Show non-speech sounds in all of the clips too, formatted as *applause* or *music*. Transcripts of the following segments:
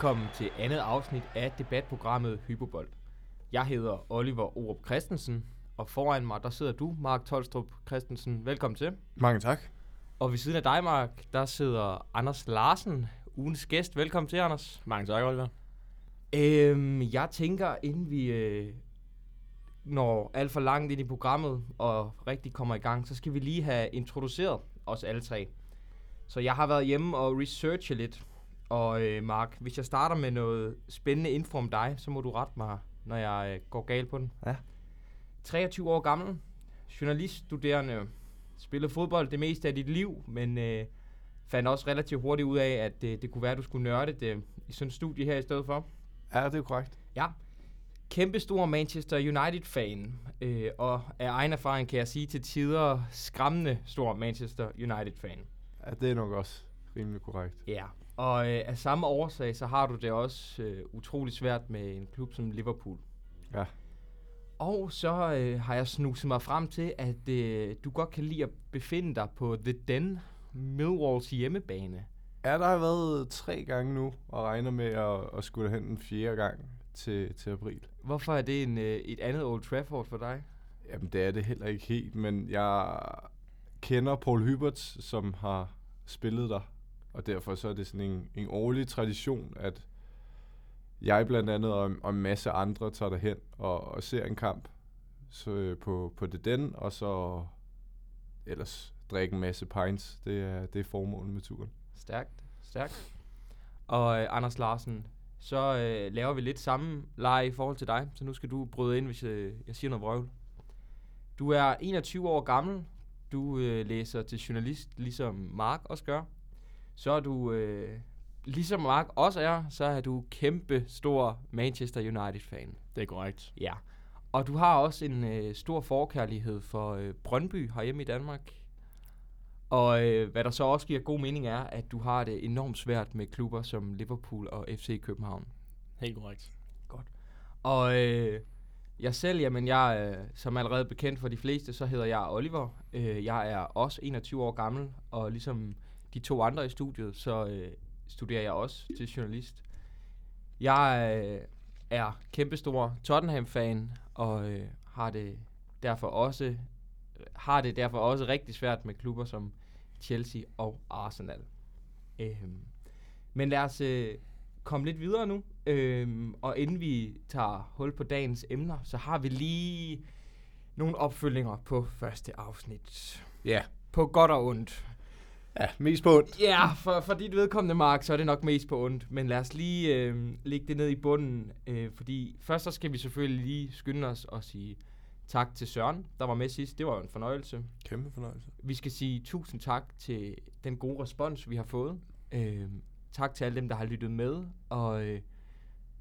Velkommen til andet afsnit af debatprogrammet Hypobold. Jeg hedder Oliver Orup Christensen, og foran mig der sidder du, Mark Tolstrup Christensen. Velkommen til. Mange tak. Og ved siden af dig, Mark, der sidder Anders Larsen, ugens gæst. Velkommen til, Anders. Mange tak, Oliver. Øhm, jeg tænker, inden vi øh, når alt for langt ind i programmet og rigtig kommer i gang, så skal vi lige have introduceret os alle tre. Så jeg har været hjemme og researchet lidt. Og øh, Mark, hvis jeg starter med noget spændende info om dig, så må du rette mig, når jeg øh, går galt på den. Ja. 23 år gammel, journaliststuderende, spillet fodbold det meste af dit liv, men øh, fandt også relativt hurtigt ud af, at øh, det kunne være, at du skulle nørde det i sådan et studie her i stedet for. Ja, det er korrekt. Ja. Kæmpe stor Manchester United-fan, øh, og af egen erfaring kan jeg sige til tider skræmmende stor Manchester United-fan. Ja, det er nok også rimelig korrekt. Ja, og øh, af samme årsag, så har du det også øh, utrolig svært med en klub som Liverpool. Ja. Og så øh, har jeg snuset mig frem til, at øh, du godt kan lide at befinde dig på The Den, Millwalls hjemmebane. Ja, der har været tre gange nu, og regner med at, at skulle hen en fjerde gang til, til april. Hvorfor er det en, øh, et andet Old Trafford for dig? Jamen, det er det heller ikke helt, men jeg kender Paul Hyberts, som har spillet der, og derfor så er det sådan en, en årlig tradition, at jeg blandt andet og, og en masse andre tager derhen og, og ser en kamp så, øh, på, på det den, og så ellers drikke en masse pints. Det er, det er formålet med turen. Stærkt, stærkt. Og øh, Anders Larsen, så øh, laver vi lidt samme leje i forhold til dig, så nu skal du bryde ind, hvis øh, jeg siger noget vrøvl. Du er 21 år gammel, du øh, læser til journalist, ligesom Mark også gør. Så er du, øh, ligesom Mark også er, så er du kæmpe stor Manchester United-fan. Det er korrekt. Ja. Og du har også en øh, stor forkærlighed for øh, Brøndby herhjemme i Danmark. Og øh, hvad der så også giver god mening er, at du har det enormt svært med klubber som Liverpool og FC København. Helt korrekt. Og øh, jeg selv, jamen jeg, øh, som allerede bekendt for de fleste, så hedder jeg Oliver. Øh, jeg er også 21 år gammel, og ligesom de to andre i studiet, så øh, studerer jeg også til journalist. Jeg øh, er kæmpestor Tottenham-fan, og øh, har det derfor også har det derfor også rigtig svært med klubber som Chelsea og Arsenal. Øhm, men lad os øh, komme lidt videre nu, øhm, og inden vi tager hul på dagens emner, så har vi lige nogle opfølgninger på første afsnit. Ja. På godt og ondt. Ja, mest på ondt. Ja, for, for dit vedkommende, Mark, så er det nok mest på ondt. Men lad os lige øh, lægge det ned i bunden, øh, fordi først så skal vi selvfølgelig lige skynde os og sige tak til Søren, der var med sidst. Det var jo en fornøjelse. Kæmpe fornøjelse. Vi skal sige tusind tak til den gode respons, vi har fået. Øh, tak til alle dem, der har lyttet med. Og øh,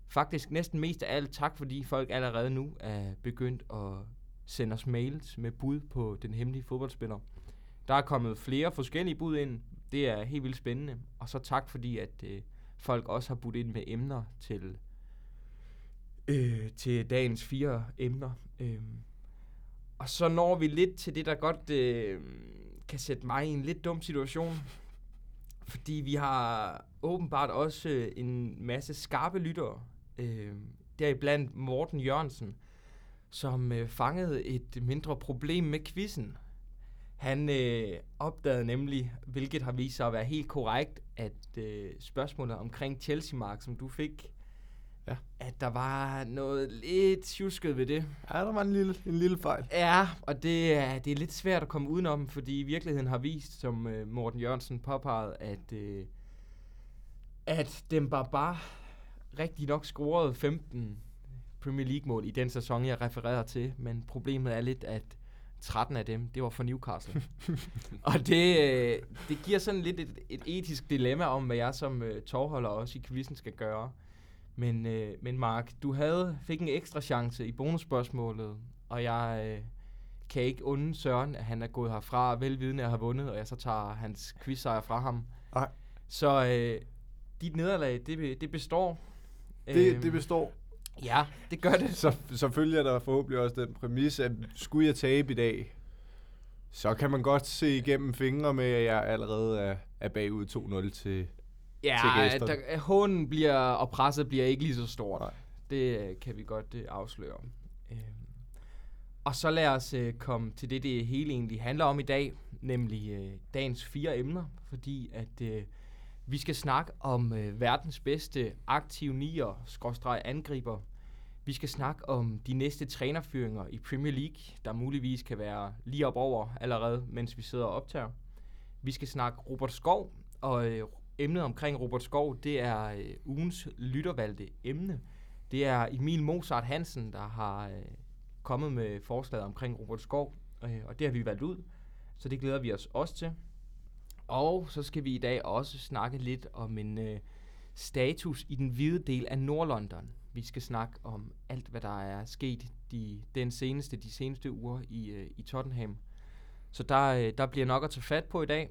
faktisk næsten mest af alt tak, fordi folk allerede nu er begyndt at sende os mails med bud på den hemmelige fodboldspiller. Der er kommet flere forskellige bud ind. Det er helt vildt spændende. Og så tak, fordi at øh, folk også har budt ind med emner til, øh, til dagens fire emner. Øh, og så når vi lidt til det, der godt øh, kan sætte mig i en lidt dum situation. Fordi vi har åbenbart også øh, en masse skarpe lyttere. Øh, deriblandt Morten Jørgensen, som øh, fangede et mindre problem med quizzen. Han øh, opdagede nemlig, hvilket har vist sig at være helt korrekt, at øh, spørgsmålet omkring Chelsea-mark, som du fik, Ja. at der var noget lidt tjusket ved det. Ja, der var en lille, en lille fejl. Ja, og det er, det er lidt svært at komme udenom, fordi i virkeligheden har vist, som øh, Morten Jørgensen påpegede, at, øh, at dem bare bare rigtig nok scorede 15 Premier League-mål i den sæson, jeg refererer til. Men problemet er lidt, at 13 af dem, det var for Newcastle. *laughs* og det, øh, det giver sådan lidt et, et etisk dilemma om, hvad jeg som øh, tovholder også i quizzen skal gøre. Men, øh, men Mark, du havde fik en ekstra chance i bonusspørgsmålet, og jeg øh, kan ikke unde Søren, at han er gået herfra velvidende at have vundet, og jeg så tager hans quizsejr fra ham. Nej. Så øh, dit nederlag, det, det består. Det, Øhm, det består. Ja, det gør det. Så, så følger der forhåbentlig også den præmis, at skulle jeg tabe i dag, så kan man godt se igennem fingre med, at jeg allerede er, er bagud 2-0 til, Ja, til der, hånden bliver, og presset bliver ikke lige så stort. Nej. Det øh, kan vi godt øh, afsløre. Øhm. Og så lad os øh, komme til det, det hele egentlig handler om i dag, nemlig øh, dagens fire emner, fordi at øh, vi skal snakke om øh, verdens bedste aktive nier, skråstreg angriber. Vi skal snakke om de næste trænerfyringer i Premier League, der muligvis kan være lige op over allerede, mens vi sidder og optager. Vi skal snakke Robert Skov, og øh, emnet omkring Robert Skov, det er øh, ugens lyttervalgte emne. Det er Emil Mozart Hansen, der har øh, kommet med forslaget omkring Robert Skov, øh, og det har vi valgt ud, så det glæder vi os også til. Og så skal vi i dag også snakke lidt om en øh, status i den hvide del af Nordlondon. Vi skal snakke om alt, hvad der er sket de, den seneste, de seneste uger i, øh, i Tottenham. Så der, øh, der bliver nok at tage fat på i dag.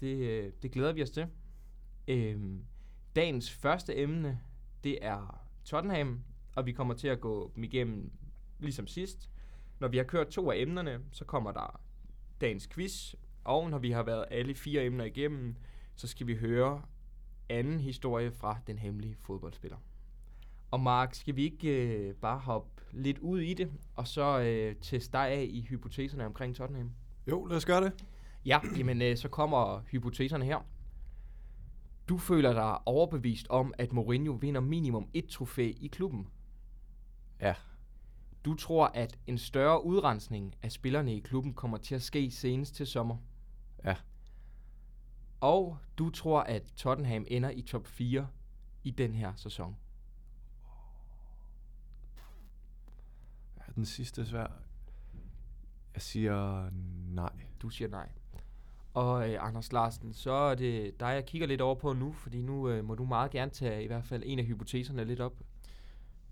Det, øh, det glæder vi os til. Øhm, dagens første emne, det er Tottenham, og vi kommer til at gå dem igennem ligesom sidst. Når vi har kørt to af emnerne, så kommer der dagens quiz, og når vi har været alle fire emner igennem, så skal vi høre anden historie fra den hemmelige fodboldspiller. Og Mark, skal vi ikke øh, bare hoppe lidt ud i det, og så øh, teste dig af i hypoteserne omkring Tottenham? Jo, lad os gøre det. Ja, jamen øh, så kommer hypoteserne her. Du føler dig overbevist om, at Mourinho vinder minimum et trofæ i klubben. Ja. Du tror, at en større udrensning af spillerne i klubben kommer til at ske senest til sommer. Ja. Og du tror, at Tottenham ender i top 4 i den her sæson. Den sidste svær. Jeg siger nej. Du siger nej. Og øh, Anders Larsen, så er det dig, jeg kigger lidt over på nu, fordi nu øh, må du meget gerne tage i hvert fald en af hypoteserne lidt op.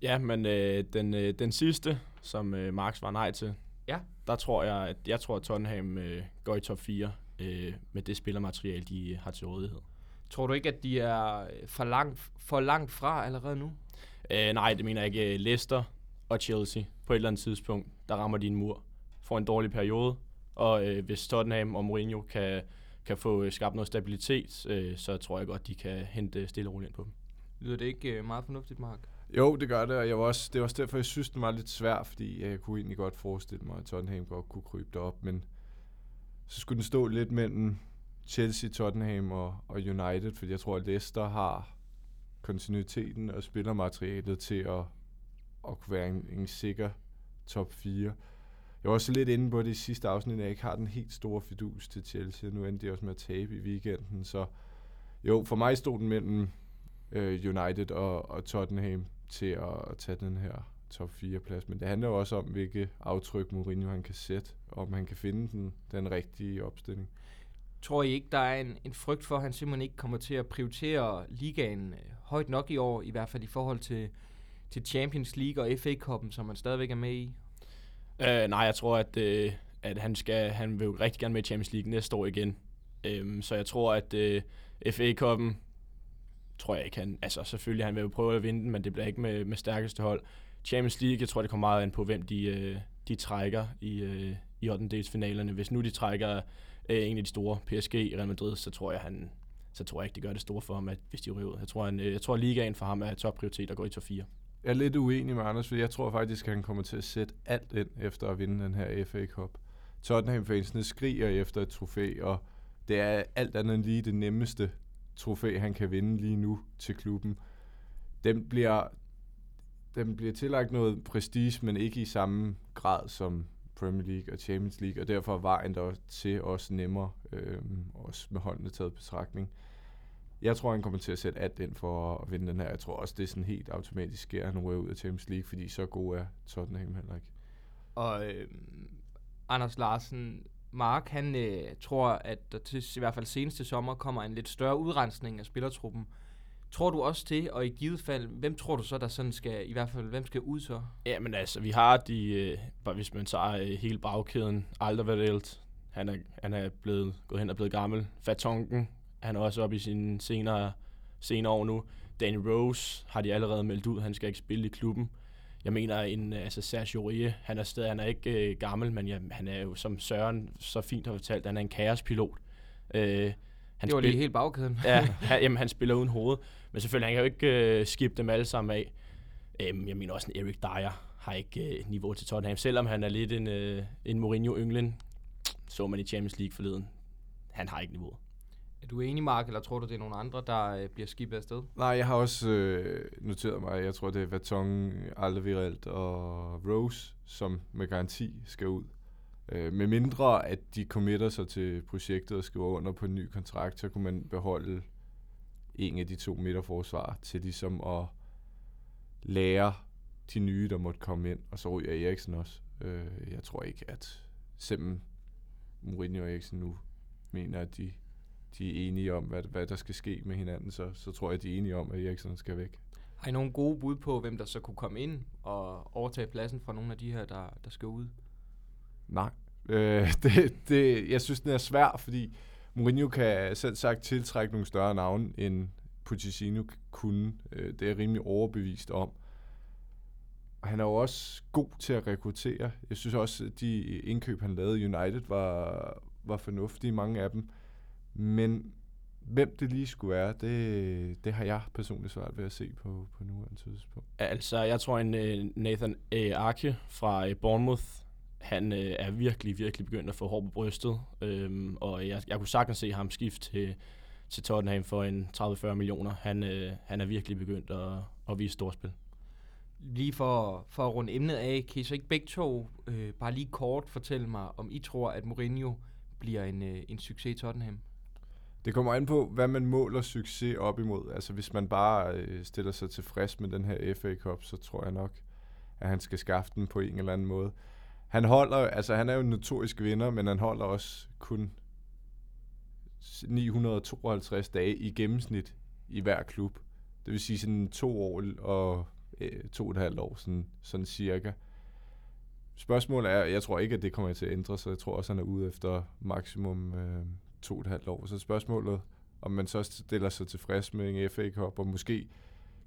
Ja, men øh, den, øh, den sidste, som øh, Marx var nej til, Ja. der tror jeg, at jeg tror, at Tottenham øh, går i top 4 øh, med det spillermateriale, de har til rådighed. Tror du ikke, at de er for langt, for langt fra allerede nu? Øh, nej, det mener jeg ikke. Leicester og Chelsea på et eller andet tidspunkt, der rammer de en mur. Får en dårlig periode, og øh, hvis Tottenham og Mourinho kan, kan få øh, skabt noget stabilitet, øh, så tror jeg godt, de kan hente stille og roligt ind på dem. Lyder det ikke øh, meget fornuftigt, Mark? Jo, det gør det, og jeg var også, det var også derfor, jeg synes, den var lidt svær, fordi jeg kunne egentlig godt forestille mig, at Tottenham godt kunne krybe derop, men så skulle den stå lidt mellem Chelsea, Tottenham og, og United, fordi jeg tror, at Leicester har kontinuiteten og spillermaterialet til at, at kunne være en, en sikker top 4. Jeg var også lidt inde på det i sidste afsnit, at jeg ikke har den helt store fidus til Chelsea. Nu endte de også med at tabe i weekenden, så jo, for mig stod den mellem øh, United og, og Tottenham til at, at tage den her top 4 plads. Men det handler jo også om, hvilke aftryk Mourinho han kan sætte, og om han kan finde den, den rigtige opstilling. Tror I ikke, der er en, en frygt for, at han simpelthen ikke kommer til at prioritere ligaen øh, højt nok i år, i hvert fald i forhold til, til Champions League og FA Cup'en, som han stadigvæk er med i? Uh, nej, jeg tror, at, uh, at han, skal, han vil jo rigtig gerne med i Champions League næste år igen. Um, så jeg tror, at øh, uh, FA Cup'en, tror jeg ikke, han, altså selvfølgelig han vil jo prøve at vinde den, men det bliver ikke med, med stærkeste hold. Champions League, jeg tror, det kommer meget an på, hvem de, uh, de trækker i, uh, i 8. finalerne. Hvis nu de trækker uh, en af de store, PSG, Real Madrid, så tror jeg, han, så tror jeg ikke, det gør det store for ham, at, hvis de ryger ud. Jeg tror, han, jeg tror, at ligaen for ham er topprioritet at gå i top 4. Jeg er lidt uenig med Anders, for jeg tror faktisk, at han kommer til at sætte alt ind efter at vinde den her FA Cup. Tottenham-fansene skriger efter et trofæ, og det er alt andet end lige det nemmeste trofæ, han kan vinde lige nu til klubben. Den bliver, den bliver tillagt noget prestige, men ikke i samme grad som Premier League og Champions League, og derfor er vejen der til også nemmere, øh, også med håndene taget betragtning. Jeg tror, han kommer til at sætte alt ind for at vinde den her. Jeg tror også, det er sådan helt automatisk sker, at han ryger ud af Champions League, fordi så god er Tottenham heller ikke. Og øh, Anders Larsen, Mark, han øh, tror, at der til i hvert fald seneste sommer kommer en lidt større udrensning af spillertruppen. Tror du også til, og i givet fald, hvem tror du så, der sådan skal, i hvert fald, hvem skal ud så? Ja, men altså, vi har de, øh, hvis man tager øh, hele bagkæden, Alderweireld, han er, han er blevet, gået hen og blevet gammel. Fatonken, han er også oppe i sine senere, senere år nu. Danny Rose har de allerede meldt ud, han skal ikke spille i klubben. Jeg mener, en, altså Sergio Rie, han er stadig, han er ikke øh, gammel, men ja, han er jo, som Søren så fint har fortalt, han er en kaospilot. Øh, det var lige helt bagkæden. ja, *laughs* han, jamen, han spiller uden hoved. Men selvfølgelig, han kan jo ikke øh, skifte dem alle sammen af. Øhm, jeg mener også, en Erik Dyer har ikke øh, niveau til Tottenham. Selvom han er lidt en, øh, en Mourinho-ynglen, så man i Champions League forleden. Han har ikke niveau. Er du enig, Mark, eller tror du, det er nogle andre, der øh, bliver skibet afsted? Nej, jeg har også øh, noteret mig, jeg tror, det er Vatong, Alderweireld og Rose, som med garanti skal ud. Øh, med mindre, at de committer sig til projektet og skriver under på en ny kontrakt, så kunne man beholde en af de to midterforsvar til ligesom at lære de nye, der måtte komme ind, og så ryger Eriksen også. Øh, jeg tror ikke, at selvom Mourinho og Eriksen nu mener, at de, de er enige om, hvad, hvad der skal ske med hinanden, så, så tror jeg, de er enige om, at Eriksen skal væk. Har I nogle gode bud på, hvem der så kunne komme ind og overtage pladsen fra nogle af de her, der, der skal ud? Nej. Øh, *laughs* det, det, jeg synes, den er svær, fordi Mourinho kan selv sagt tiltrække nogle større navne, end Pochettino kunne. Øh, det er jeg rimelig overbevist om. Og han er jo også god til at rekruttere. Jeg synes også, at de indkøb, han lavede i United, var, var fornuftige, mange af dem. Men hvem det lige skulle være, det, det har jeg personligt svært ved at se på, på nuværende tidspunkt. Altså, jeg tror, en uh, Nathan uh, Arke fra uh, Bournemouth, han er virkelig, virkelig begyndt at få hår på brystet. Um, og jeg, jeg kunne sagtens se ham skifte til, til Tottenham for en 30-40 millioner. Han, uh, han er virkelig begyndt at, at vise storspil. Lige for, for at runde emnet af, kan I så ikke begge to øh, bare lige kort fortælle mig, om I tror, at Mourinho bliver en, øh, en succes i Tottenham? Det kommer an på, hvad man måler succes op imod. Altså hvis man bare øh, stiller sig tilfreds med den her FA Cup, så tror jeg nok, at han skal skaffe den på en eller anden måde. Han holder, altså han er jo en notorisk vinder, men han holder også kun 952 dage i gennemsnit i hver klub. Det vil sige sådan to år og øh, to og et halvt år, sådan, sådan cirka. Spørgsmålet er, jeg tror ikke, at det kommer til at ændre sig. Jeg tror også, at han er ude efter maksimum øh, to og et halvt år. Så spørgsmålet, om man så stiller sig tilfreds med en FA Cup, og måske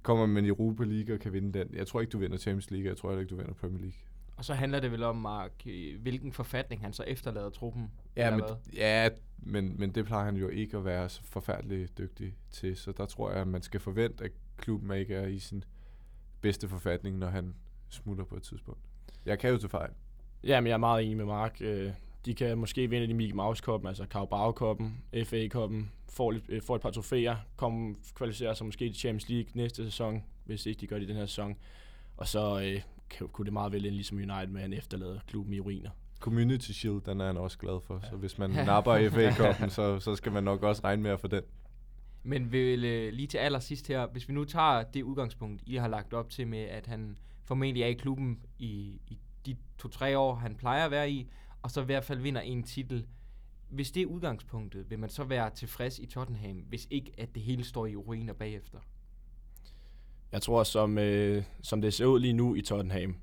kommer man i Europa League og kan vinde den. Jeg tror ikke, du vinder Champions League, jeg tror heller ikke, du vinder Premier League. Og så handler det vel om, Mark, hvilken forfatning han så efterlader truppen? Ja, men, ja men, men det plejer han jo ikke at være så forfærdelig dygtig til. Så der tror jeg, at man skal forvente, at klubben ikke er i sin bedste forfatning, når han smutter på et tidspunkt. Jeg kan jo til fejl. Ja, men jeg er meget enig med Mark. De kan måske vinde de Mickey Mouse Cup'en, altså Carabao-koppen, FA Cup'en, får, lidt, øh, får et par trofæer, kommer kvalificere sig måske til Champions League næste sæson, hvis ikke de gør det i den her sæson. Og så øh, kan, kunne det meget vel ende ligesom United med, at han efterlader klubben i ruiner. Community Shield, den er han også glad for, ja. så hvis man *laughs* napper FA Cup'en, så, så skal man nok også regne med at få den. Men vil, øh, lige til allersidst her, hvis vi nu tager det udgangspunkt, I har lagt op til med, at han formentlig er i klubben i, i de to-tre år, han plejer at være i, og så i hvert fald vinder en titel. Hvis det er udgangspunktet, vil man så være tilfreds i Tottenham, hvis ikke at det hele står i ruiner bagefter? Jeg tror, som, øh, som det ser ud lige nu i Tottenham,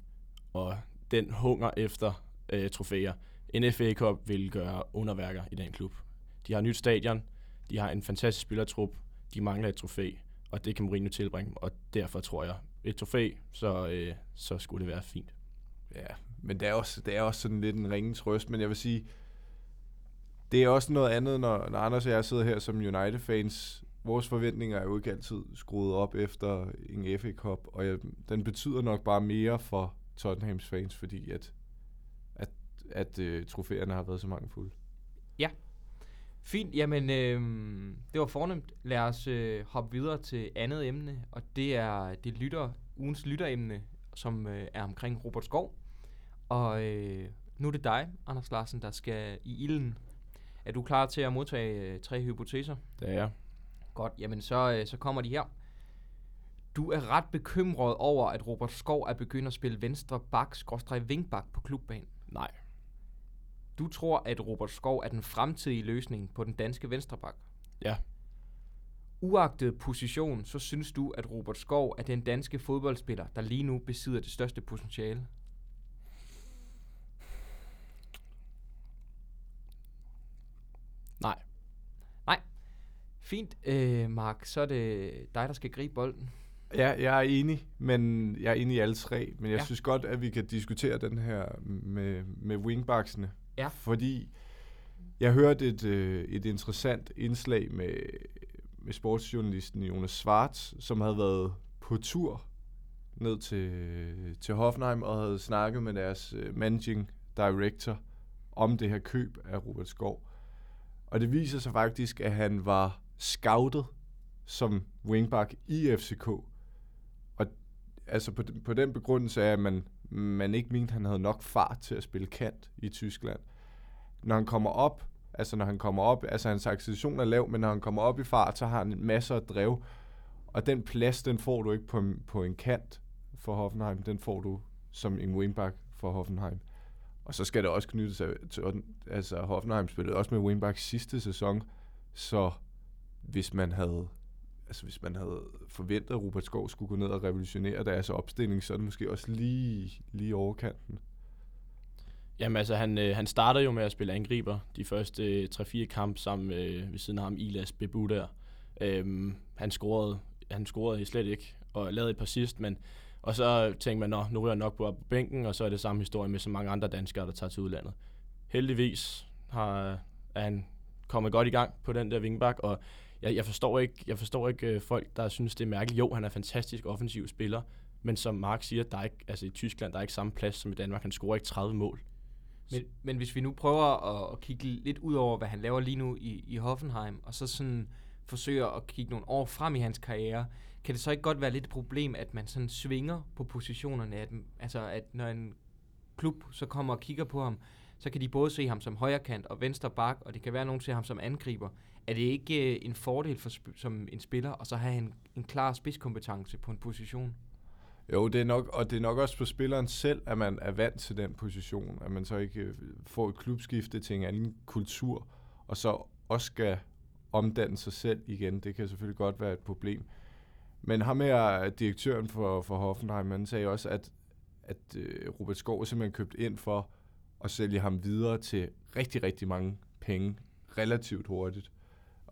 og den hunger efter øh, trofæer, en FA Cup vil gøre underværker i den klub. De har et nyt stadion, de har en fantastisk spillertrup, de mangler et trofæ, og det kan Mourinho tilbringe, og derfor tror jeg, et trofæ, så, øh, så skulle det være fint. Ja, men det er også, det er også sådan lidt en ringens røst, men jeg vil sige, det er også noget andet, når, når Anders og jeg sidder her som United-fans. Vores forventninger er jo ikke altid skruet op efter en FA Cup, og jeg, den betyder nok bare mere for Tottenhams fans, fordi at, at, at øh, trofæerne har været så mange fulde. Ja, Fint, jamen øh, det var fornemt. Lad os øh, hoppe videre til andet emne, og det er det lytter, ugens lytteremne, som øh, er omkring Robert Skov. Og øh, nu er det dig, Anders Larsen, der skal i ilden. Er du klar til at modtage øh, tre hypoteser? Det er jeg. Godt, jamen så, øh, så kommer de her. Du er ret bekymret over, at Robert Skov er begyndt at spille venstre bak, skråstreg vingbak på klubbanen. Nej. Du tror, at Robert Skov er den fremtidige løsning på den danske venstreback? Ja. Uagtet position, så synes du, at Robert Skov er den danske fodboldspiller, der lige nu besidder det største potentiale? Nej. Nej. Fint, øh, Mark. Så er det dig, der skal gribe bolden. Ja, jeg er enig, men jeg er enig i alle tre. Men jeg ja. synes godt, at vi kan diskutere den her med, med wingbacksene. Ja. Fordi Jeg hørte et, øh, et interessant indslag med, med sportsjournalisten Jonas Schwartz, som havde været på tur ned til, til Hoffenheim og havde snakket med deres øh, managing director om det her køb af Robert Skov. Og det viser sig faktisk, at han var scoutet som wingback i FCK. Og altså på, på den begrundelse er, at man, man ikke mente, at han havde nok fart til at spille kant i Tyskland. Når han kommer op, altså når han kommer op, altså hans acceleration er lav, men når han kommer op i fart, så har han masser af drev. Og den plads, den får du ikke på, på en kant for Hoffenheim, den får du som en wingback for Hoffenheim. Og så skal det også knytte sig til, altså Hoffenheim spillede også med wingback sidste sæson, så hvis man havde altså hvis man havde forventet, at Robert Skov skulle gå ned og revolutionere deres opstilling, så er det måske også lige, lige overkanten. Jamen altså, han, øh, han startede jo med at spille angriber de første øh, 3-4 kampe sammen med, øh, ved siden af ham Ilas Bebu der. Øhm, han scorede han scorede slet ikke, og lavede et par sidst, men og så tænkte man, nu ryger jeg nok på, på bænken, og så er det samme historie med så mange andre danskere, der tager til udlandet. Heldigvis har, er han kommet godt i gang på den der vingbak, og jeg, jeg forstår ikke, jeg forstår ikke øh, folk, der synes, det er mærkeligt. Jo, han er fantastisk offensiv spiller, men som Mark siger, der er ikke, altså i Tyskland, der er ikke samme plads som i Danmark. Han scorer ikke 30 mål. Men, men hvis vi nu prøver at, at kigge lidt ud over, hvad han laver lige nu i, i Hoffenheim, og så sådan forsøger at kigge nogle år frem i hans karriere, kan det så ikke godt være lidt et problem, at man sådan svinger på positionerne? At, altså, at når en klub så kommer og kigger på ham, så kan de både se ham som højrekant og venstre bak, og det kan være, at nogen ser ham som angriber. Er det ikke øh, en fordel for som en spiller, og så have en, en klar spidskompetence på en position? Jo, det er nok, og det er nok også på spilleren selv, at man er vant til den position, at man så ikke øh, får et klubskifte til en anden kultur, og så også skal omdanne sig selv igen. Det kan selvfølgelig godt være et problem. Men ham her, direktøren for, for Hoffenheim, han sagde også, at, at øh, Robert Skov simpelthen købt ind for at sælge ham videre til rigtig, rigtig mange penge relativt hurtigt.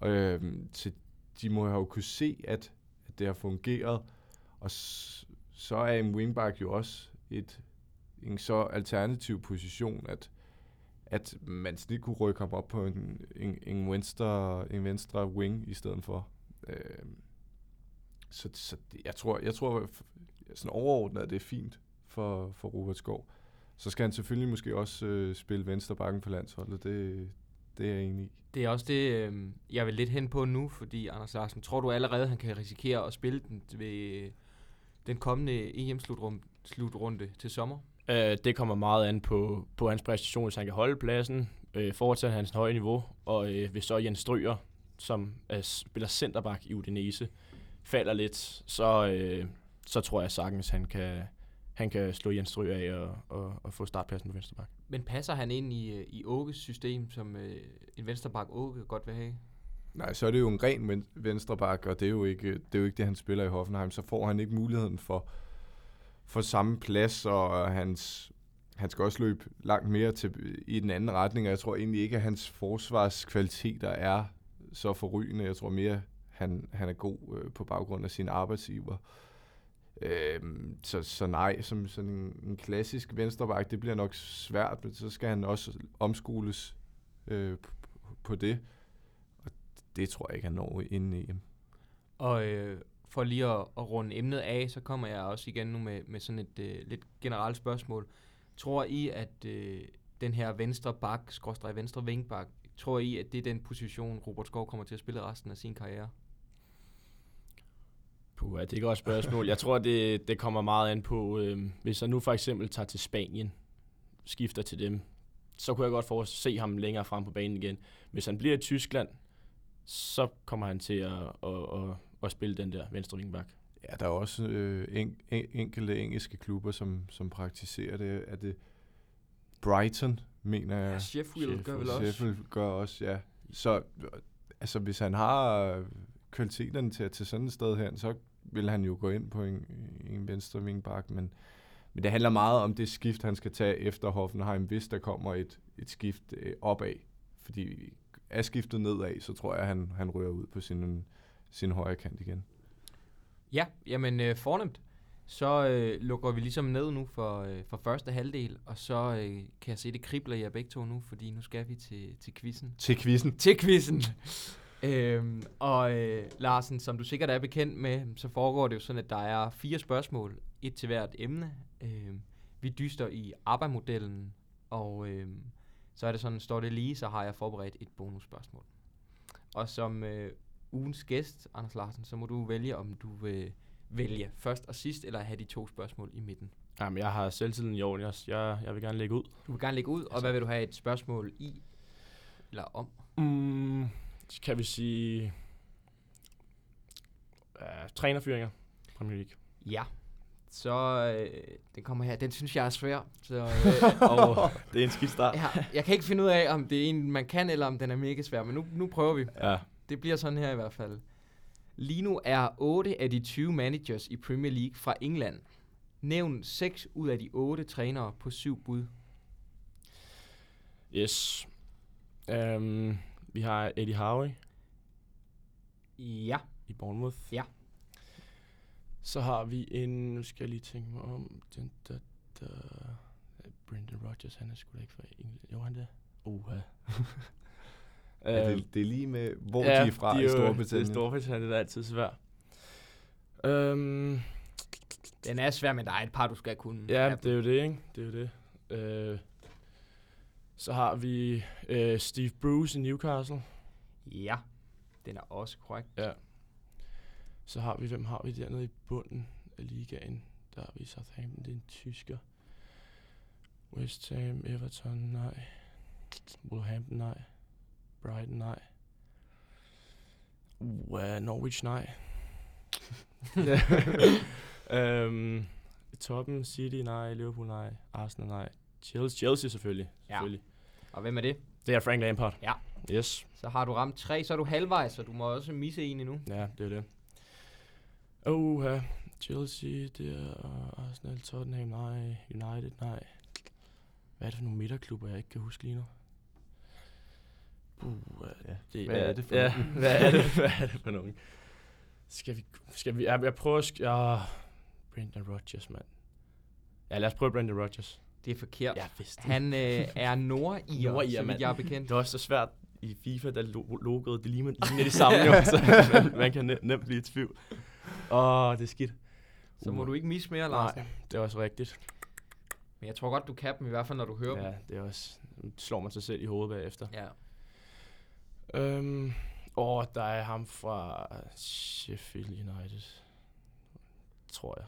Øh, til, de må jo kunne se, at, at det har fungeret, og så er en wingback jo også et, en så alternativ position, at, at man snit kunne rykke ham op på en, en, en, venstre, en venstre wing i stedet for. Øh, så, så jeg tror, jeg tror sådan overordnet, at det er fint for, for Robert Skov. Så skal han selvfølgelig måske også øh, spille venstre bakken på landsholdet. Det, det er jeg enig i. Det er også det, øh, jeg vil lidt hen på nu, fordi Anders Larsen, tror du allerede, han kan risikere at spille den ved den kommende EM-slutrunde til sommer? Øh, det kommer meget an på, på hans præstation, hvis han kan holde pladsen, øh, fortsætte hans høje niveau, og øh, hvis så Jens Stryger, som er, spiller centerback i Udinese, falder lidt, så, øh, så tror jeg sagtens, han kan, han kan slå Jens Stryger af og, og, og få startpladsen på venstreback. Men passer han ind i, øh, i Åkes system, som øh, en venstreback Åke godt vil have? Nej, så er det jo en ren venstreback, og det er, jo ikke, det er jo ikke det, han spiller i Hoffenheim. Så får han ikke muligheden for, for samme plads, og hans, han skal også løbe langt mere til, i den anden retning, og jeg tror egentlig ikke, at hans forsvarskvaliteter er så forrygende. Jeg tror mere, han, han er god øh, på baggrund af sin arbejdsgiver. Øh, så, så nej, som sådan en, en klassisk venstreback, det bliver nok svært, men så skal han også omskoles øh, på det. Og det tror jeg ikke, han når ind i EM. Og øh, for lige at, at runde emnet af, så kommer jeg også igen nu med, med sådan et øh, lidt generelt spørgsmål. Tror I, at øh, den her venstre bak, skråstrej venstre vingbak, tror I, at det er den position, Robert Skov kommer til at spille resten af sin karriere? Puh, det er et godt spørgsmål. Jeg tror, det, det kommer meget an på, øh, hvis jeg nu for eksempel tager til Spanien, skifter til dem, så kunne jeg godt få at se ham længere frem på banen igen. Hvis han bliver i Tyskland, så kommer han til at, at, at, at spille den der venstre wingback. Ja, der er også øh, en, en, enkelte engelske klubber, som, som praktiserer det. Er det Brighton, mener jeg? Ja, Sheffield, Sheffield gør vel også. Sheffield gør også, ja. Så altså, hvis han har kvaliteterne til at til sådan et sted her, så vil han jo gå ind på en, en venstre vingbak, men, men det handler meget om det skift, han skal tage efter Hoffenheim, hvis der kommer et, et skift øh, opad. Fordi er skiftet nedad, så tror jeg, at han, han rører ud på sin, sin højre kant igen. Ja, jamen øh, fornemt. så øh, lukker vi ligesom ned nu for, øh, for første halvdel, og så øh, kan jeg se, det kribler i jer begge to nu, fordi nu skal vi til, til quizzen. Til quizzen. Til quizzen! Øhm, og øh, Larsen, som du sikkert er bekendt med, så foregår det jo sådan, at der er fire spørgsmål, et til hvert emne. Øhm, vi dyster i ABBA-modellen, og øhm, så er det sådan, står det lige, så har jeg forberedt et bonusspørgsmål. Og som øh, ugens gæst, Anders Larsen, så må du vælge, om du vil vælge først og sidst, eller have de to spørgsmål i midten. Jamen, jeg har selvtiden i orden. Jeg, jeg, jeg vil gerne lægge ud. Du vil gerne lægge ud, og hvad vil du have et spørgsmål i, eller om? Mm, kan vi sige... Uh, trænerfyringer. Premier League. Ja. Så øh, den kommer her. Den synes jeg er svær. Så, øh, *laughs* Og det er en skidt start. ja, jeg kan ikke finde ud af, om det er en, man kan, eller om den er mega svær. Men nu, nu prøver vi. Ja. Det bliver sådan her i hvert fald. Lige nu er 8 af de 20 managers i Premier League fra England. Nævn 6 ud af de 8 trænere på 7 bud. Yes. Um, vi har Eddie Howe Ja. i Bournemouth. Ja. Så har vi en... Nu skal jeg lige tænke mig om... Den, der, der, Brendan Rodgers, han er sgu da ikke fra England. Jo, han det. Uha. *laughs* Ja, det, det er lige med, hvor ja, de er fra de i Storbritannien. Det er Storbritannien, det er altid svært. Um, Den er svær, men der er et par, du skal kunne. ja, det er jo det, ikke? Det er jo det. Uh, så har vi uh, Steve Bruce i Newcastle. Ja. Den er også korrekt. Ja. Så har vi, hvem har vi dernede i bunden af ligaen? Der har vi Southampton, det er en tysker. West Ham, Everton, nej. Wolverhampton, nej. Brighton, nej. Uh, Norwich, nej. *laughs* um, toppen, City, nej. Liverpool, nej. Arsenal, nej. Chelsea, Chelsea selvfølgelig. Ja. selvfølgelig. Og hvem er det? Det er Frank Lampard. Ja. Yes. Så har du ramt tre, så er du halvvejs, så du må også misse en endnu. Ja, det er det. Oh, uh, Chelsea, det er uh, Arsenal, Tottenham, nej. United, nej. Hvad er det for nogle midterklubber, jeg ikke kan huske lige nu? Uh, Ja. det, Hvad er det for ja, nogle? *laughs* hvad er det, hvad er det for nogen? Skal vi, skal vi, jeg, jeg prøver, sk- ja, Brendan Rodgers, mand. Ja, lad os prøve Brendan Rodgers. Det er forkert. Jeg vidste det. Han øh, er nordir, *laughs* Nordir, så mand. vidt jeg er bekendt. Det er også så svært i FIFA, der lo- logoet, det ligner, ligner det samme jo, så man, *laughs* man kan nem, nemt blive i tvivl. Åh, det er skidt. Så må Uh. du ikke misse mere, Larsen. Nej, det er også rigtigt. Men jeg tror godt, du kan dem, i hvert fald når du hører dem. Ja, det er også, slår man sig selv i hovedet bagefter. Ja. Øhm, åh, der er ham fra Sheffield United, tror jeg.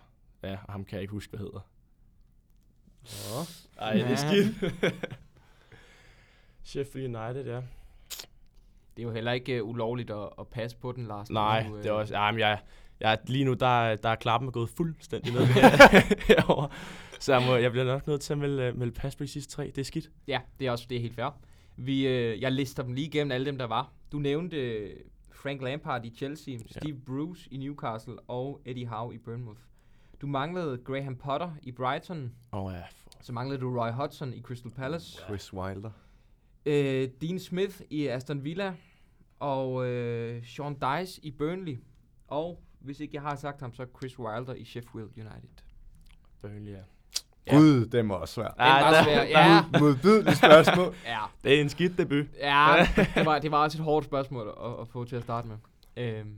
Ja, og ham kan jeg ikke huske, hvad hedder. Åh. Ej, det er Ja. skidt. *laughs* Sheffield United, ja. Det er jo heller ikke uh, ulovligt at, at passe på den, Larsen. Nej, Du, øh, det er også... Jamen, jeg, jeg, lige nu, der, er- der er klappen gået fuldstændig ned *laughs* herovre. Så jeg, må, jeg bliver nok nødt til at melde, melde pas på de sidste tre. Det er skidt. Ja, det er også det er helt fair. Vi, øh, jeg lister dem lige igennem alle dem, der var. Du nævnte øh, Frank Lampard i Chelsea, Steve Bruce i Newcastle og Eddie Howe i Bournemouth. Du manglede Graham Potter i Brighton. Åh oh, ja, for, Så manglede du Roy Hodgson i Crystal Palace. Chris Wilder. Øh, Dean Smith i Aston Villa. Og øh, Sean Dice i Burnley. Og hvis ikke jeg har sagt ham, så Chris Wilder i Sheffield United. Burnley, ja. Ja. Gud, den var også svær. Den var der- svær. der- Ja, Modbydeligt spørgsmål. *laughs* ja. Det er en skidt debut. Ja, *laughs* det var, det var også et hårdt spørgsmål at, at få til at starte med. Øhm,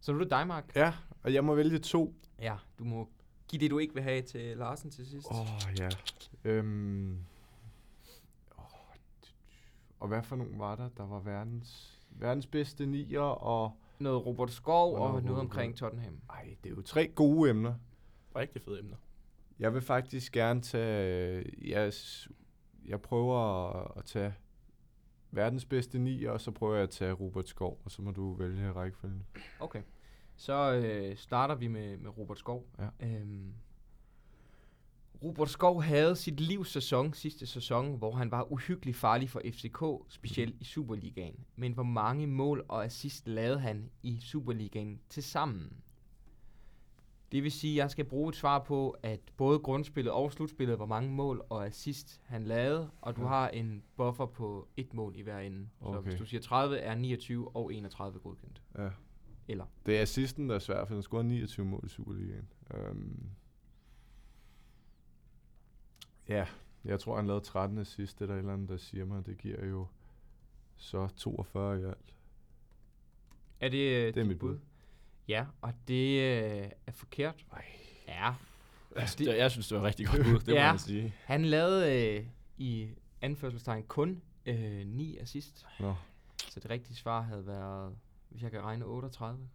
så nu er det dig, Mark. ja, og jeg må vælge to. Ja, du må give det, du ikke vil have til Larsen til sidst. Åh, oh, ja. Øhm. Oh, og hvad for nogle var der? Der var verdens, verdens bedste nier, og... Noget Robert Skov Og og, noget omkring Tottenham. Ej, det er jo tre gode emner. Rigtig fede emner. Jeg vil faktisk gerne tage... Jeg, jeg prøver at, at tage verdens bedste nier, og så prøver jeg at tage Robert Skov, og så må du vælge rækkefølgen. Okay. Så øh, starter vi med, med Robert Skov. Ja. Øhm, Robert Skov havde sit livs sæson sidste sæson, hvor han var uhyggelig farlig for FCK, specielt i Superligaen. Men hvor mange mål og assist lavede han i Superligaen til sammen? Det vil sige, at jeg skal bruge et svar på, at både grundspillet og slutspillet, hvor mange mål og assist han lavede, og du Ja. har en buffer på et mål i hver ende. Så Okay. hvis du siger 30, er 29 og 31 godkendt. Ja. Eller? Det er assisten, der er svært, for han scorede 29 mål i Superligaen. Øhm, Ja, jeg tror, han lavede 13 assist, det er der eller andet, der siger mig. Det giver jo så 42 i alt. Er det, øh, Det er mit bud. Ja, og det øh, er forkert. Ej. Ja. Altså, det- det, jeg synes, det var rigtig godt bud, det Ja. må man sige. Han lavede øh, i anførselstegn kun øh, 9 assist. Nå, Så det rigtige svar havde været, hvis jeg kan regne, 38.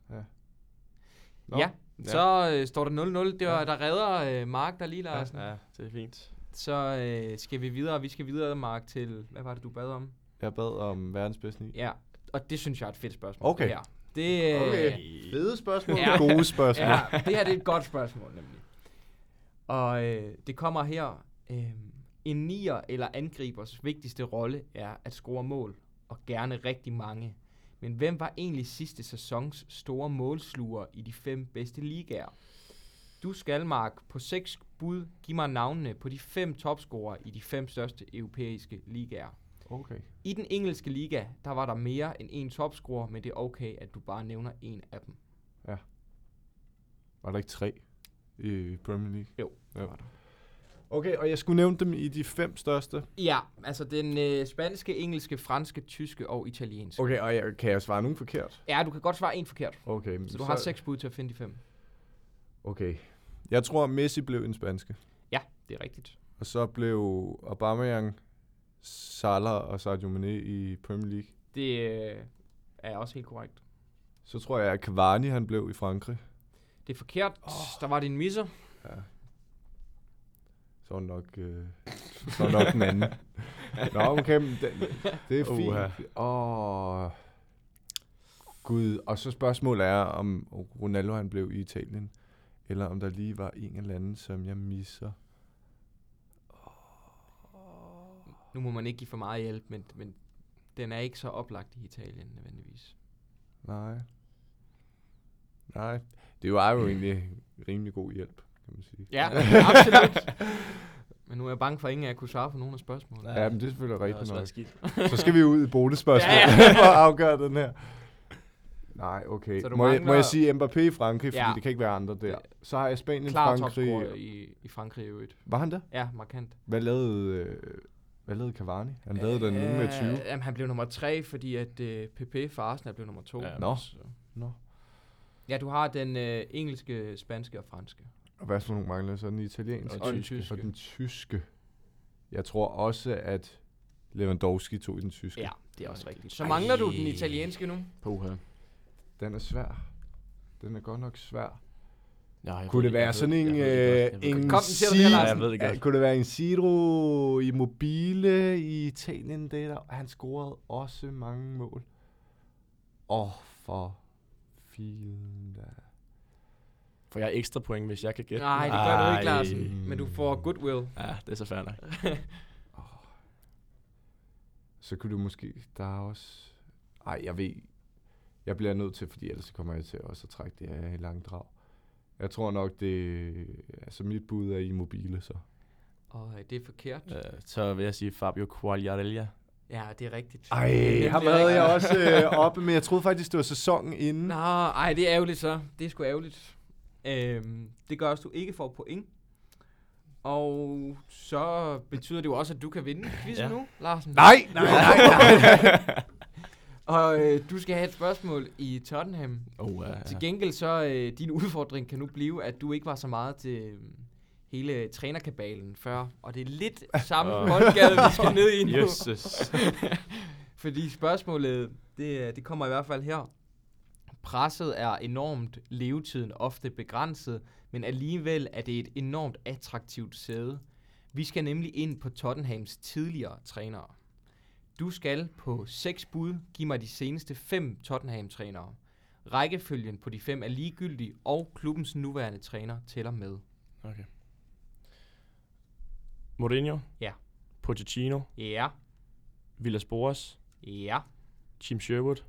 Nå. Ja, så øh, står der 0-0. Det var, Ja. der redder øh, Mark der lige, Larsen. Ja, det er fint. Så øh, skal vi videre. Vi skal videre, Mark, til... Hvad var det, du bad om? jeg bad om verdens bedste ni. Ja, og det synes jeg er et fedt spørgsmål. Okay. Det, her. det, øh, Okay. Fede spørgsmål. Ja. Gode spørgsmål. Ja, det her det er et godt spørgsmål, nemlig. Og øh, det kommer her. Øh, en nier eller angribers vigtigste rolle er at score mål, og gerne rigtig mange. Men hvem var egentlig sidste sæsons store målsluger i de fem bedste ligaer? Du skal, Mark, på seks bud give mig navnene på de fem topscorer i de fem største europæiske ligaer. Okay. I den engelske liga, der var der mere end en topscorer, men det er okay, at du bare nævner en af dem. Var der ikke tre i Premier League? Jo, Ja. det var der. Okay, og jeg skulle nævne dem i de fem største. Ja, altså den øh, spanske, engelske, franske, tyske og italienske. Okay, og jeg, kan jeg svare nogen forkert? Ja, du kan godt svare en forkert. Okay. Så du har seks bud til at finde de fem. Okay. Jeg tror, Messi blev en spanske. Ja, det er rigtigt. Og så blev Aubameyang, Salah og Sadio Mane i Premier League. Det øh, er også helt korrekt. Så tror jeg, at Cavani han blev i Frankrig. Det er forkert. Oh. Der var din misser. Ja. Så var det nok, øh, så var nok den anden. *laughs* Nå, okay, men det, det er fint. Åh, Gud. Og så spørgsmålet er, om Ronaldo han blev i Italien, eller om der lige var en eller anden, som jeg misser. Nu må man ikke give for meget hjælp, men, men den er ikke så oplagt i Italien nødvendigvis. Nej. Nej. Det var jo egentlig rimelig god hjælp, kan man sige. Ja, *laughs* absolut. Men nu er jeg bange for, at ingen af jer kunne svare på nogle af spørgsmålene. Ja, men det er selvfølgelig rigtigt nok. skidt. Så skal vi ud i bonusspørgsmål *laughs* Ja, ja, *laughs* for at afgøre den her. Nej, okay. Så du Må jeg, må mangler- jeg sige Mbappé i Frankrig, fordi Ja. det kan ikke være andre der. Så har jeg Spanien, Klar Frankrig. i, i Frankrig i øvrigt. Var han der? Ja, markant. Hvad lavede, øh, hvad lavede Cavani? Han lavede den nu med 20. Øh, Jamen, han blev nummer tre, fordi at øh, PP for Arsenal blev nummer to. Ja, Nå. Så- Nå. Ja, du har den øh, engelske, spanske og franske. Og hvad for nogle mangler så? Den italienske? Og den tyske. Og den tyske. Jeg tror også, at Lewandowski tog i den tyske. Ja, det er også rigtigt. Så Ej. mangler du den italienske nu. Puha. Den er svær. Den er godt nok svær. Ja, jeg Kunne det være sådan ved- en, jeg ved øh, ved det en Kom, Larsen. Jeg ved godt. kunne det være en Ciro Immobile i Italien? Det er der. Han scorede også mange mål. Åh, oh, for filen da. Får jeg ekstra point, hvis jeg kan gætte? Nej, det gør du ikke, Larsen. Men du får goodwill. Ja, det er så fair nok. *laughs* Så kunne du måske... Der er også... Ej, jeg ved... Jeg bliver nødt til, fordi ellers kommer jeg til også at trække det her i langdrag. Jeg tror nok, det... Altså, mit bud er Immobile, så. Og øh, det er forkert. Øh, så vil jeg sige Fabio Quagliarella. Ja, det er rigtigt. Ej, Det ham havde jeg også øh, *laughs* oppe, men jeg troede faktisk, det var sæsonen inden. Nå, ej, det er ærgerligt så. Det er sgu ærgerligt. Øhm, det gør også, at du ikke får point. Og så betyder det jo også, at du kan vinde quizzen Ja. nu, Larsen. Nej, *laughs* nej, nej, nej. *laughs* Og øh, du skal have et spørgsmål i Tottenham. Oh, uh, Til gengæld så, øh, din udfordring kan nu blive, at du ikke var så meget til øh, hele trænerkabalen før. Og det er lidt samme Åh. *laughs* boldgade, vi skal ned i nu. Jesus. Fordi spørgsmålet, det, øh, det kommer i hvert fald her. Presset er enormt, levetiden ofte begrænset, men alligevel er det et enormt attraktivt sæde. Vi skal nemlig ind på Tottenhams tidligere trænere. Du skal på seks bud give mig de seneste fem Tottenham-trænere. Rækkefølgen på de fem er ligegyldig, og klubbens nuværende træner tæller med. Okay. Mourinho. Ja. Pochettino. Ja, Villas Boas. ja, Jim Sherwood.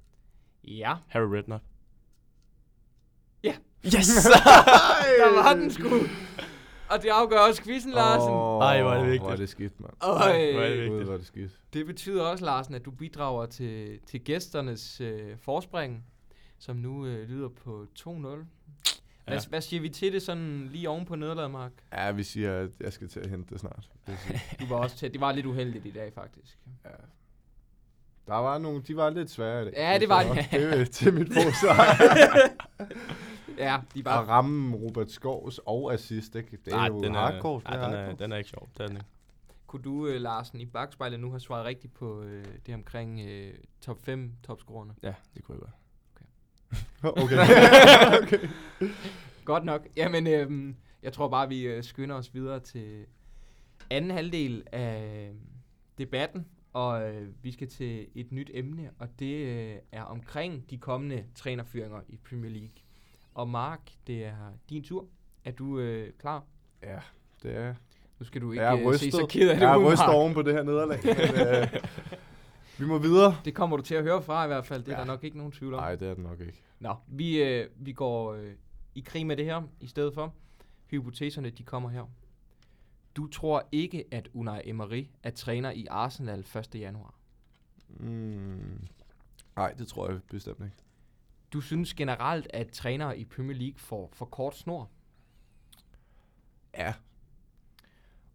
ja. Harry Redknapp. Ja. Yes! *laughs* Der var den sgu. Og det afgør også quizzen, Larsen. Åh, Ej, hvor er det vigtigt. Hvor er det skidt, mand. Øj. hvor er det vigtigt. hvor er det skidt. Det betyder også, Larsen, at du bidrager til, til gæsternes øh, forspring, som nu øh, lyder på 2-0. Hvad, Ja. hvad siger vi til det sådan lige oven på nederlaget, Mark? Ja, vi siger, at jeg skal til at hente det snart. Det. Du var også tæt. Det var lidt uheldigt i dag, faktisk. ja. Der var nogle, de var lidt svære i dag. Ja, det var. Det er til mit forsvar. *laughs* Ja, de At var... ramme Robert Skovs og assist, ikke? Det er Nej, jo den er, hardcore. nej, det er den, er, den er ikke sjov. Er den ikke. Kunne du, øh, Larsen, i bagspejlet nu have svaret rigtigt på øh, det omkring øh, top 5 topscorerne? Ja, det kunne jeg godt. Okay. *laughs* okay. *laughs* Godt nok. Jamen, øhm, jeg tror bare, vi øh, skynder os videre til anden halvdel af debatten, og øh, vi skal til et nyt emne, og det øh, er omkring de kommende trænerfyringer i Premier League. Og Mark, det er din tur. Er du øh, klar? Ja, det er Nu skal du ikke Jeg er øh, se så ked af det Jeg er rystet oven på det her nederlag. Men, øh, vi må videre. Det kommer du til at høre fra i hvert fald. Det er Ja. der nok ikke nogen tvivl om. Nej, det er det nok ikke. Nå, vi, øh, vi går øh, i krig med det her i stedet for. Hypoteserne, de kommer her. Du tror ikke, at Unai Emery er træner i Arsenal 1. januar. Mm. Nej, det tror jeg bestemt ikke. Du synes generelt, at trænere i Premier League får for kort snor, Ja.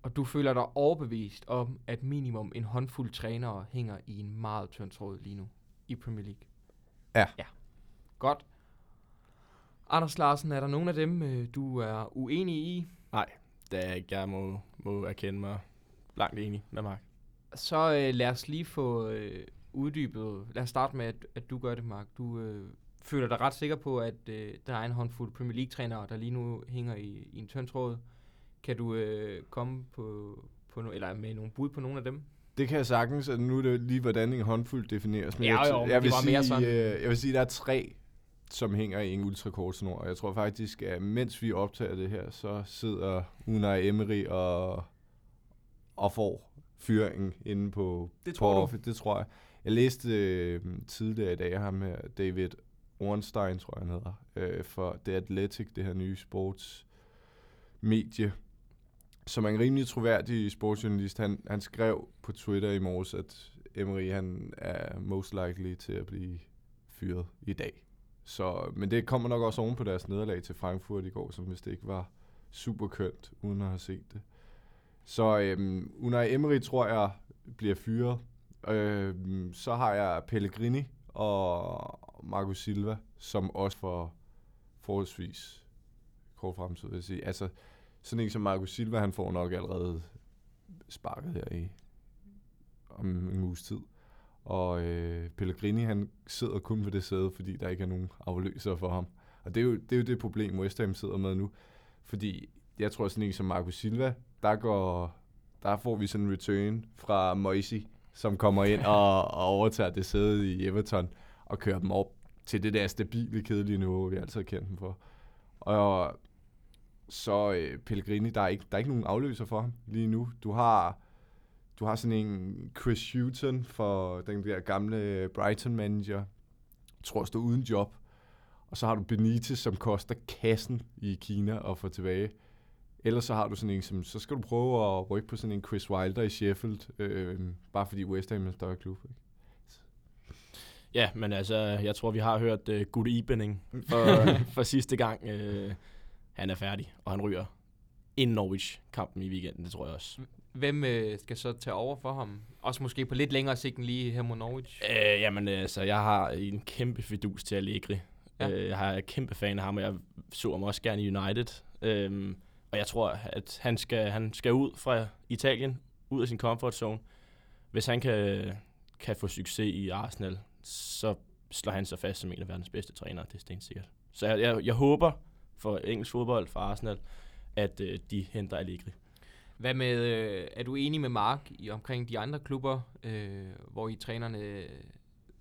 og du føler dig overbevist om, at minimum en håndfuld trænere hænger i en meget tynd tråd lige nu i Premier League. Ja. Ja. Godt. Anders Larsen, er der nogen af dem, øh, du er uenig i? Det er ikke, jeg må, må erkende mig langt enig med Mark. Så øh, lad os lige få øh, uddybet. Lad os starte med, at, at du gør det, Mark. Du øh, føler dig ret sikker på, at øh, der er en håndfuld Premier League-trænere, der lige nu hænger i, i en tynd tråd. Kan du øh, komme på, på no, eller med nogle bud på nogle af dem? Det kan jeg sagtens, og nu er det lige, hvordan en håndfuld defineres. Ja, jeg, jo, men jeg, det vil var sige, mere sådan. Øh, jeg vil sige, at der er tre, som hænger i en ultrakortsnor. Og jeg tror faktisk, at mens vi optager det her, så sidder Unai Emery og, og får fyringen inde på Det på tror du? Office. Det tror jeg. Jeg læste øh, tidligere i dag ham her, David Ornstein, tror jeg han hedder, øh, for The Athletic, det her nye sportsmedie, som er en rimelig troværdig sportsjournalist. Han, han skrev på Twitter i morges, at Emery han er most likely til at blive fyret i dag. Så, men det kommer nok også oven på deres nederlag til Frankfurt i går, som hvis det ikke var super kønt, uden at have set det. Så øhm, Unai Emery tror jeg bliver fyret. Øhm, så har jeg Pellegrini og Marco Silva, som også for forholdsvis kort fremtid, vil jeg sige. Altså, sådan en som Marco Silva, han får nok allerede sparket her i om en uges tid. Og øh, Pellegrini, han sidder kun på det sæde, fordi der ikke er nogen afløser for ham. Og det er jo det, er jo det problem, West Ham sidder med nu. Fordi jeg tror sådan en som Marco Silva, der går der får vi sådan en return fra Moisey, som kommer ind og, og overtager det sæde i Everton og køre dem op til det der stabile, kedelige niveau, vi altid har kendt dem for. Og så øh, Pellegrini, der er, ikke, der er ikke nogen afløser for ham lige nu. Du har, du har sådan en Chris Hughton for den der gamle Brighton-manager, tror står uden job. Og så har du Benitez, som koster kassen i Kina at få tilbage. Ellers så har du sådan en, som, så skal du prøve at rykke på sådan en Chris Wilder i Sheffield, øh, bare fordi West Ham er en større klub. Ikke? Ja, men altså, jeg tror, vi har hørt uh, good evening for, *laughs* for sidste gang. Uh, han er færdig, og han ryger inden Norwich-kampen i weekenden, det tror jeg også. Hvem øh, skal så tage over for ham? Også måske på lidt længere sigt end lige her mod Norwich. Uh, jamen, altså, jeg har en kæmpe fidus til Allegri. Ja. Ja. Uh, jeg har en kæmpe fan af ham, og jeg så ham også gerne i United. Um, og jeg tror, at han skal, han skal ud fra Italien, ud af sin comfort zone. Hvis han kan, kan få succes i Arsenal, så slår han sig fast som en af verdens bedste trænere, det er stensikkert. Så jeg, jeg, jeg håber for engelsk fodbold, for Arsenal, at øh, de henter Allegri. Hvad med, øh, er du enig med Mark i, omkring de andre klubber, øh, hvor I trænerne øh,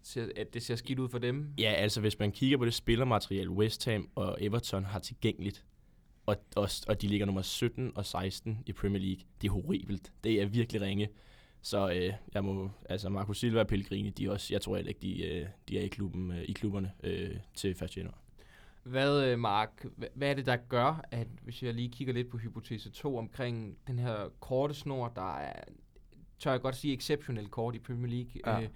ser, at det ser skidt ud for dem? Ja, altså hvis man kigger på det spillermateriale, West Ham og Everton har tilgængeligt, og, og, og de ligger nummer 17 og 16 i Premier League, det er horribelt. Det er virkelig ringe. Så øh, jeg må, altså Marco Silva og Pellegrini, de også, jeg tror heller ikke, de, øh, de er i, klubben, øh, i klubberne øh, til 1. januar. Hvad, øh, Mark, hva- hvad er det, der gør, at hvis jeg lige kigger lidt på hypotese 2 omkring den her korte snor, der er, tør jeg godt sige, exceptionelt kort i Premier League. Ja. Øh,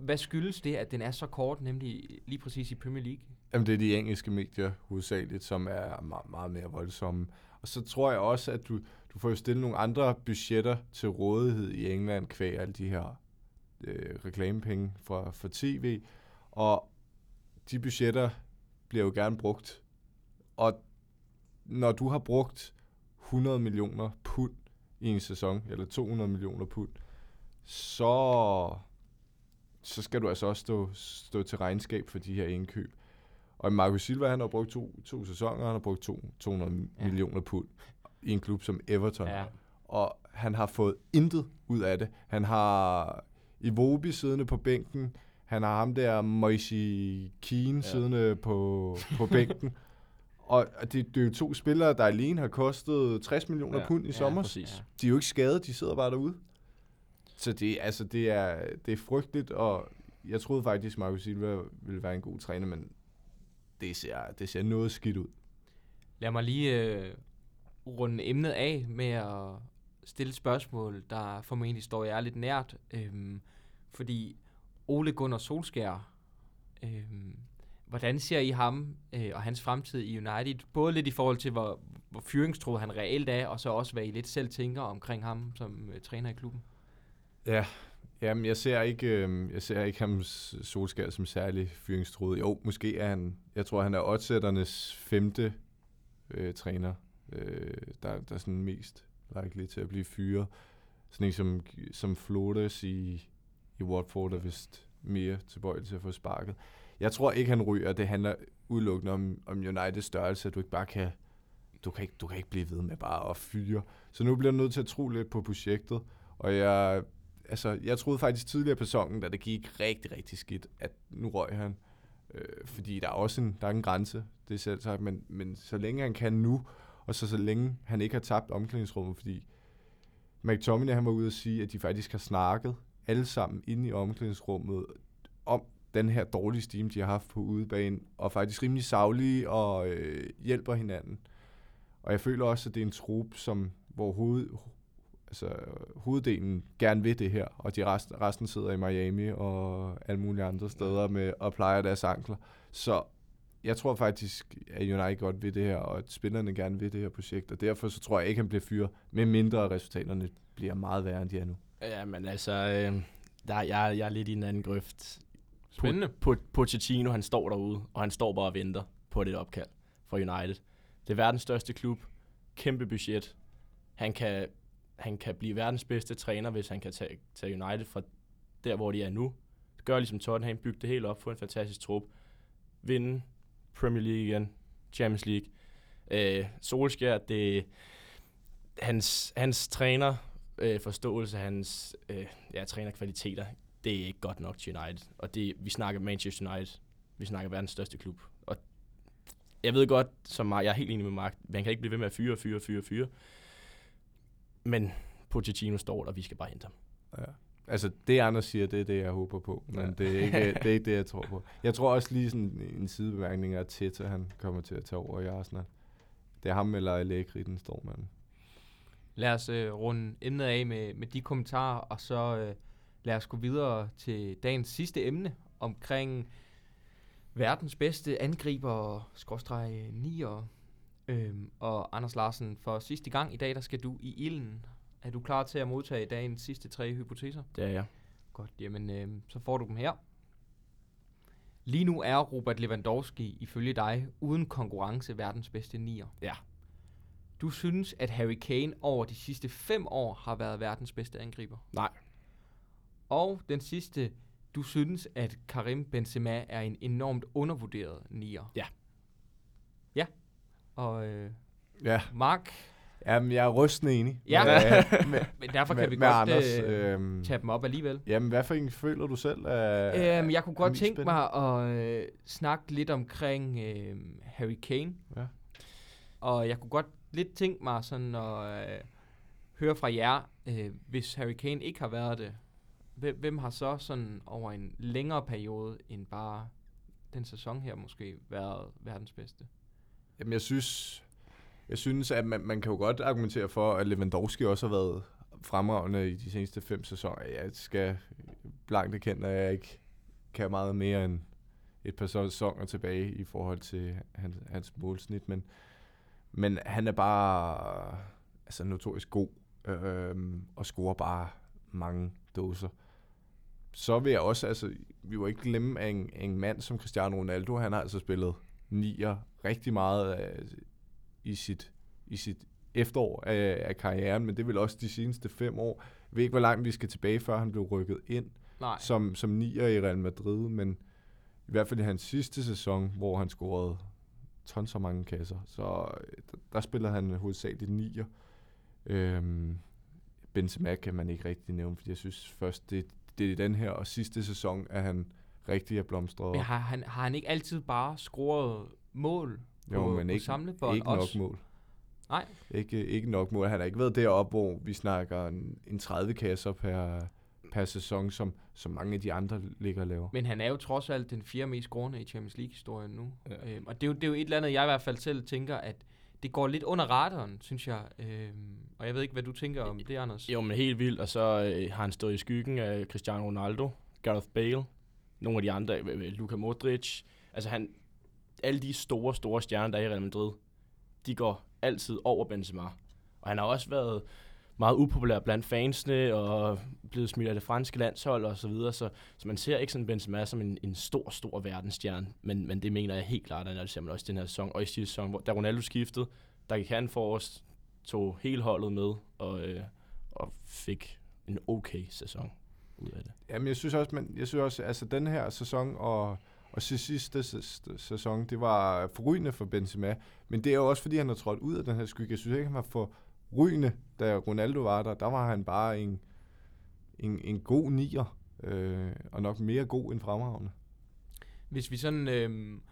Hvad skyldes det, at den er så kort, nemlig lige præcis i Premier League? Jamen, det er de engelske medier hovedsageligt, som er meget, meget mere voldsomme. Og så tror jeg også, at du, du får jo stillet nogle andre budgetter til rådighed i England, kvæg alle de her øh, reklamepenge fra, fra tv. Og de budgetter bliver jo gerne brugt. Og når du har brugt 100 millioner pund i en sæson, eller 200 millioner pund, så, så skal du altså også stå, stå til regnskab for de her indkøb. Og Marco Silva, han har brugt to, to sæsoner, han har brugt to, 200 Ja. millioner pund i en klub som Everton. Ja. Og han har fået intet ud af det. Han har Iwobi siddende på bænken. Han har ham der Moise Keane ja. siddende på, på bænken. *laughs* Og det, det er jo to spillere, der alene har kostet 60 millioner Ja. pund i Ja, sommer. præcis. De er jo ikke skadet, de sidder bare derude. Så det, altså, det, er, det er frygteligt, og jeg troede faktisk, Marco Silva ville være en god træner, men det ser, det ser noget skidt ud. Lad mig lige øh, runde emnet af med at stille et spørgsmål, der formentlig står jer lidt nært. Øhm, fordi Ole Gunnar Solskjær, øhm, hvordan ser I ham øh, og hans fremtid i United? Både lidt i forhold til, hvor, hvor fyringstroet han reelt er, og så også, hvad I lidt selv tænker omkring ham som øh, træner i klubben. Ja, jamen jeg ser ikke, øh, jeg ser ikke ham Solskær som særlig fyringstruet. Jo, måske er han, jeg tror han er oddsætternes femte øh, træner, øh, der, der er sådan mest likely til at blive fyret. Sådan en som, som Flores i, i Watford er vist mere tilbøjelig til at få sparket. Jeg tror ikke, han ryger. Det handler udelukkende om, om Uniteds størrelse, at du ikke bare kan, du kan ikke, du kan ikke blive ved med bare at fyre. Så nu bliver jeg nødt til at tro lidt på projektet, og jeg, altså, jeg troede faktisk tidligere på sæsonen, da det gik rigtig, rigtig skidt, at nu røg han. Øh, fordi der er også en, der er en grænse, det er selv sagt, men, men så længe han kan nu, og så så længe han ikke har tabt omklædningsrummet, fordi McTominay han var ude og sige, at de faktisk har snakket alle sammen inde i omklædningsrummet om den her dårlige steam, de har haft på udebane, og faktisk rimelig savlige og øh, hjælper hinanden. Og jeg føler også, at det er en trup, som, hvor hoved, altså, hoveddelen gerne vil det her, og de resten, resten sidder i Miami og alle mulige andre steder med og plejer deres ankler. Så jeg tror faktisk, at United godt vil det her, og at spillerne gerne vil det her projekt, og derfor så tror jeg ikke, han bliver fyret, med mindre resultaterne bliver meget værre, end de er nu. Ja, men altså, øh, der, jeg, jeg er lidt i en anden grøft. Spændende. Po- Po- Pochettino, han står derude, og han står bare og venter på det opkald for United. Det er verdens største klub, kæmpe budget. Han kan, han kan blive verdens bedste træner, hvis han kan tage, tage United fra der, hvor de er nu. Gør ligesom Tottenham, bygge det helt op, få en fantastisk trup, vinde Premier League igen, Champions League. Øh, Solskjaer, det hans, hans træner øh, forståelse, hans øh, ja, trænerkvaliteter, det er ikke godt nok til United. Og det, vi snakker Manchester United, vi snakker verdens største klub. Og jeg ved godt, som Mark, jeg er helt enig med Mark, man kan ikke blive ved med at fyre, fyre, fyre, fyre. Men Pochettino står der, og vi skal bare hente ham. Ja. Altså, det andre siger, det er det, jeg håber på. Men Ja. det, er ikke, *laughs* det er ikke det, jeg tror på. Jeg tror også lige sådan en sidebemærkning, at Teta, han kommer til at tage over i Arsenal. Det er ham eller Allegri, den står mand. Lad os øh, runde emnet af med, med de kommentarer, og så øh, lad os gå videre til dagens sidste emne omkring verdens bedste angriber, skråstreg nier. Øhm, og Anders Larsen, for sidste gang i dag, der skal du i ilden. Er du klar til at modtage dagens sidste tre hypoteser? Det er jeg. Godt, jamen øh, så får du dem her. Lige nu er Robert Lewandowski ifølge dig uden konkurrence verdens bedste nier. Ja. Du synes, at Harry Kane over de sidste fem år har været verdens bedste angriber. Nej. Og den sidste, du synes, at Karim Benzema er en enormt undervurderet nier. Ja. Ja. Og øh, Ja, Mark, jamen, jeg er rystende enig. Ja. Med, *laughs* med, men derfor kan med, vi med godt Anders. øh, øhm, tage dem op alligevel. jamen, hvad for en føler du selv? Er, Øhm, jeg kunne godt tænke spændende? mig at øh, snakke lidt omkring øh, Harry Kane. Ja. Og jeg kunne godt lidt tænke mig sådan at øh, høre fra jer, øh, hvis Harry Kane ikke har været det, hvem, hvem har så sådan over en længere periode end bare den sæson her måske været verdens bedste? Jamen, jeg synes, jeg synes at man, man kan jo godt argumentere for, at Lewandowski også har været fremragende i de seneste fem sæsoner. Jeg skal blankt erkende, at jeg ikke kan meget mere end et par sæsoner tilbage i forhold til hans, hans målsnit, men, men han er bare altså notorisk god øh, og scorer bare mange dåser. Så vil jeg også, altså, vi må ikke glemme, at en, en mand som Cristiano Ronaldo, han har altså spillet nier rigtig meget af, i sit, i sit efterår af, af karrieren, men det vil også de seneste fem år. Jeg ved ikke, hvor langt vi skal tilbage, før han blev rykket ind Nej. som, som nier i Real Madrid, men i hvert fald i hans sidste sæson, hvor han scorede tons så mange kasser, så øh, der, der spillede han hovedsageligt nier. Øhm, Benzema kan man ikke rigtig nævne, fordi jeg synes først, det, det er i den her og sidste sæson, at han rigtig er blomstret. Men har han, har han ikke altid bare scoret mål på, jo, men på ikke, samlebånd ikke også? nok mål. Nej. Ikke, ikke nok mål. Han har ikke været deroppe, hvor vi snakker en, en 30 kasser per, per sæson, som, som mange af de andre ligger og laver. Men han er jo trods alt den fjerde mest scorende i Champions League-historien nu. Ja. Øhm, og det er, jo, det er jo et eller andet, jeg i hvert fald selv tænker, at det går lidt under radaren, synes jeg. Øhm, og jeg ved ikke, hvad du tænker om det, Anders. Jo, men helt vildt, og så øh, har han stået i skyggen af Cristiano Ronaldo, Gareth Bale, nogle af de andre, øh, øh, Luka Modric. Altså han, alle de store, store stjerner, der er i Real Madrid, de går altid over Benzema. Og han har også været meget upopulær blandt fansene, og blevet smidt af det franske landshold og så videre, så, så man ser ikke sådan Benzema som en, en stor, stor verdensstjerne, men, men det mener jeg helt klart, at det ser man også i den her sæson, og i sidste sæson, hvor, da Ronaldo skiftede, der gik han for os, tog hele holdet med, og, øh, og fik en okay sæson ud af det. Jamen, jeg synes også, men jeg synes også, altså den her sæson og, og sidste, sidste sæ- sæson, det var forrygende for Benzema. Men det er jo også, fordi han har trådt ud af den her skygge. Jeg synes ikke, han var for rygende, da Ronaldo var der. Der var han bare en, en, en god nier, øh, og nok mere god end fremragende. Hvis vi sådan øhm,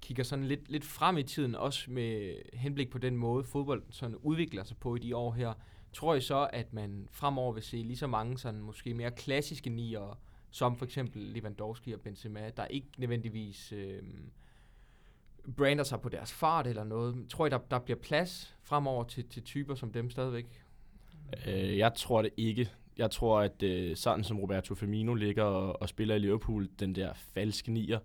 kigger sådan lidt, lidt frem i tiden, også med henblik på den måde, fodbold sådan udvikler sig på i de år her, tror jeg så, at man fremover vil se lige så mange sådan måske mere klassiske nier, som for eksempel Lewandowski og Benzema, der ikke nødvendigvis øh, brander sig på deres fart eller noget. Tror I, der, der bliver plads fremover til, til typer som dem stadigvæk? Øh, jeg tror det ikke. Jeg tror, at øh, sådan som Roberto Firmino ligger og, og spiller i Liverpool, den der falske nier,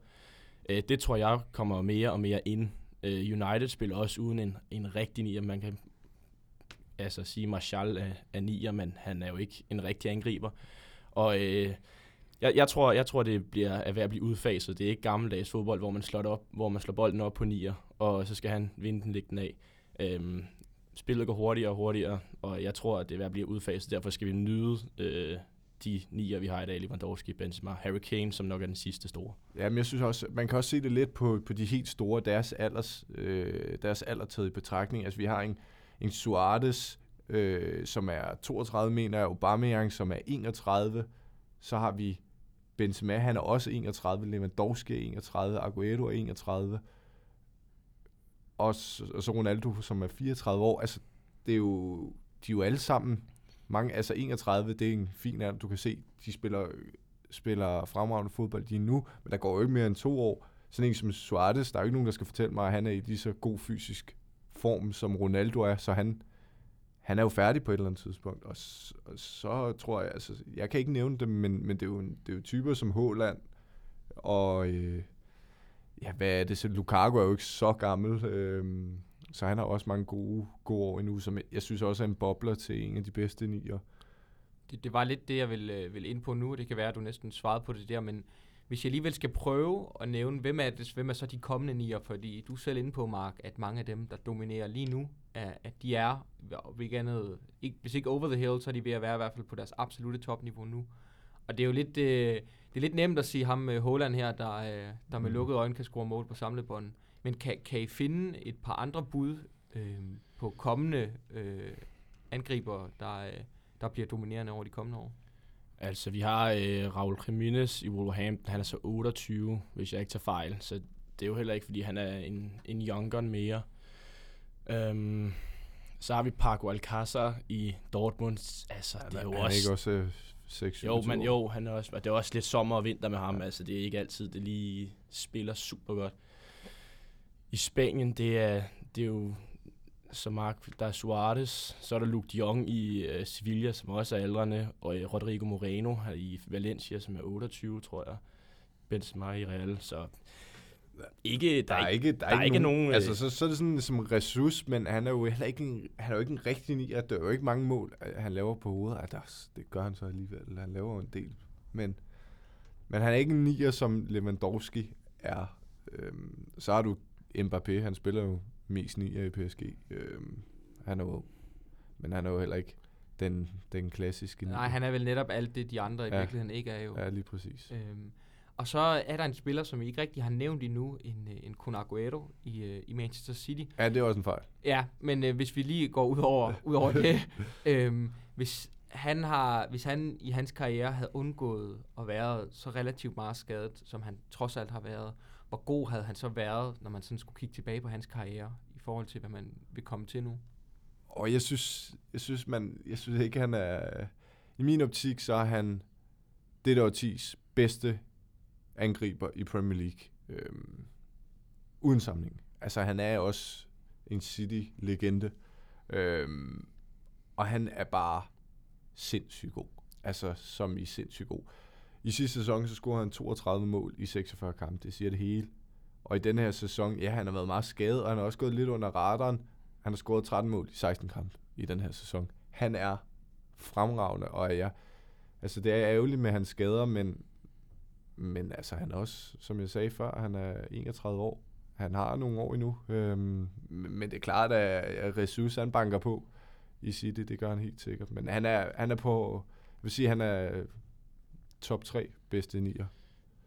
øh, det tror jeg kommer mere og mere ind. Øh, United spiller også uden en, en rigtig nier. Man kan altså sige, Martial er, er nier, men han er jo ikke en rigtig angriber. Og øh, jeg, jeg, tror, jeg tror, det bliver er ved at blive udfaset. Det er ikke gammeldags fodbold, hvor man slår, op, hvor man slår bolden op på nier, og så skal han vinde den, liggende den af. Øhm, spillet går hurtigere og hurtigere, og jeg tror, at det er ved at blive udfaset. Derfor skal vi nyde øh, de nier, vi har i dag. Lewandowski, Benzema, Harry Kane, som nok er den sidste store. Ja, men jeg synes også, man kan også se det lidt på, på de helt store, deres, alders, øh, deres alder taget i betragtning. Altså vi har en, en Suarez, øh, som er 32, mener jeg, Aubameyang, som er 31. Så har vi Benzema, han er også 31, Lewandowski er 31, Aguero er 31. Og så, og så Ronaldo, som er 34 år. Altså, det er jo, de er jo alle sammen, mange, altså 31, det er en fin alder, du kan se, de spiller spiller fremragende fodbold lige nu, men der går jo ikke mere end to år. Sådan en som Suarez, der er jo ikke nogen, der skal fortælle mig, at han er i lige så god fysisk form, som Ronaldo er, så han, han er jo færdig på et eller andet tidspunkt. Og, og så tror jeg, altså, jeg kan ikke nævne dem, men, men det, er jo, det er jo typer som Håland, og øh, ja, hvad er det så? Lukaku er jo ikke så gammel, øh, så han har også mange gode, gode år endnu, som jeg, synes også er en bobler til en af de bedste nier. Det, det var lidt det, jeg vil, ville vil ind på nu, det kan være, at du næsten svarede på det der, men hvis jeg alligevel skal prøve at nævne, hvem er, det, hvem er så de kommende nier, fordi du er selv inde på, Mark, at mange af dem, der dominerer lige nu, er, at de er, ikke andet, ikke, hvis ikke over the hill, så er de ved at være i hvert fald på deres absolute topniveau nu. Og det er jo lidt, øh, det er lidt nemt at sige ham med Holland her, der, øh, der med Mm. lukkede øjne kan score mål på samlebånd. Men kan, kan I finde et par andre bud øh, på kommende øh, angriber, der, øh, der bliver dominerende over de kommende år? Altså, vi har øh, Raul Jimenez i Wolverhampton. Han er så 28, hvis jeg ikke tager fejl. Så det er jo heller ikke, fordi han er en, en young gun mere. Um, så har vi Paco Alcázar i Dortmund. Altså, det er jo han også... ikke også øh, 6 Jo, men jo, han er også, det er også lidt sommer og vinter med ham. Altså, det er ikke altid, det lige spiller super godt. I Spanien, det er, det er jo Så Mark, der er Suarez, så er der Luke de Jong i uh, Sevilla, som også er aldrende, og uh, Rodrigo Moreno her i Valencia, som er 28, tror jeg. Benzema i Real, så ikke, der, Der er ikke, der der er ikke nogen, øh, Altså, så, så er det sådan som ressource, men han er jo heller ikke en, han er jo ikke en rigtig nier. Der er jo ikke mange mål, øh, han laver på hovedet. Der, det gør han så alligevel. Han laver jo en del. Men, men han er ikke en nier, som Lewandowski er. Øhm, så har du Mbappé, han spiller jo mest nier i PSG. Øhm, han er jo, men han er jo heller ikke den, den klassiske nier. Nej, han er vel netop alt det, de andre i Ja. virkeligheden ikke er jo. Ja, lige præcis. Øhm, og så er der en spiller, som vi ikke rigtig har nævnt endnu, en, øh, en Kun Aguero i, øh, i Manchester City. Ja, det er også en fejl. Ja, men øh, hvis vi lige går ud over, *laughs* ud over det, øhm, hvis han har, hvis han i hans karriere havde undgået at være så relativt meget skadet, som han trods alt har været, hvor god havde han så været, når man sådan skulle kigge tilbage på hans karriere, i forhold til, hvad man vil komme til nu? Og jeg synes, jeg synes, man, jeg synes ikke, han er... I min optik, så er han det der årtis bedste angriber i Premier League. Øhm, uden samling. Altså, han er også en City-legende. Øhm, og han er bare sindssygt god. Altså, som i sindssygt god. I sidste sæson, så scorede han 32 mål i 46 kampe. Det siger det hele. Og i den her sæson, ja, han har været meget skadet, og han har også gået lidt under radaren. Han har scoret 13 mål i 16 kampe i den her sæson. Han er fremragende, og jeg, altså det er ærgerligt med hans skader, men, men altså han er også, som jeg sagde før, han er 31 år. Han har nogle år endnu, øhm, men det er klart, at Ressus han banker på i City, det gør han helt sikkert. Men han er, han er på, jeg vil sige, han er top 3 bedste nier.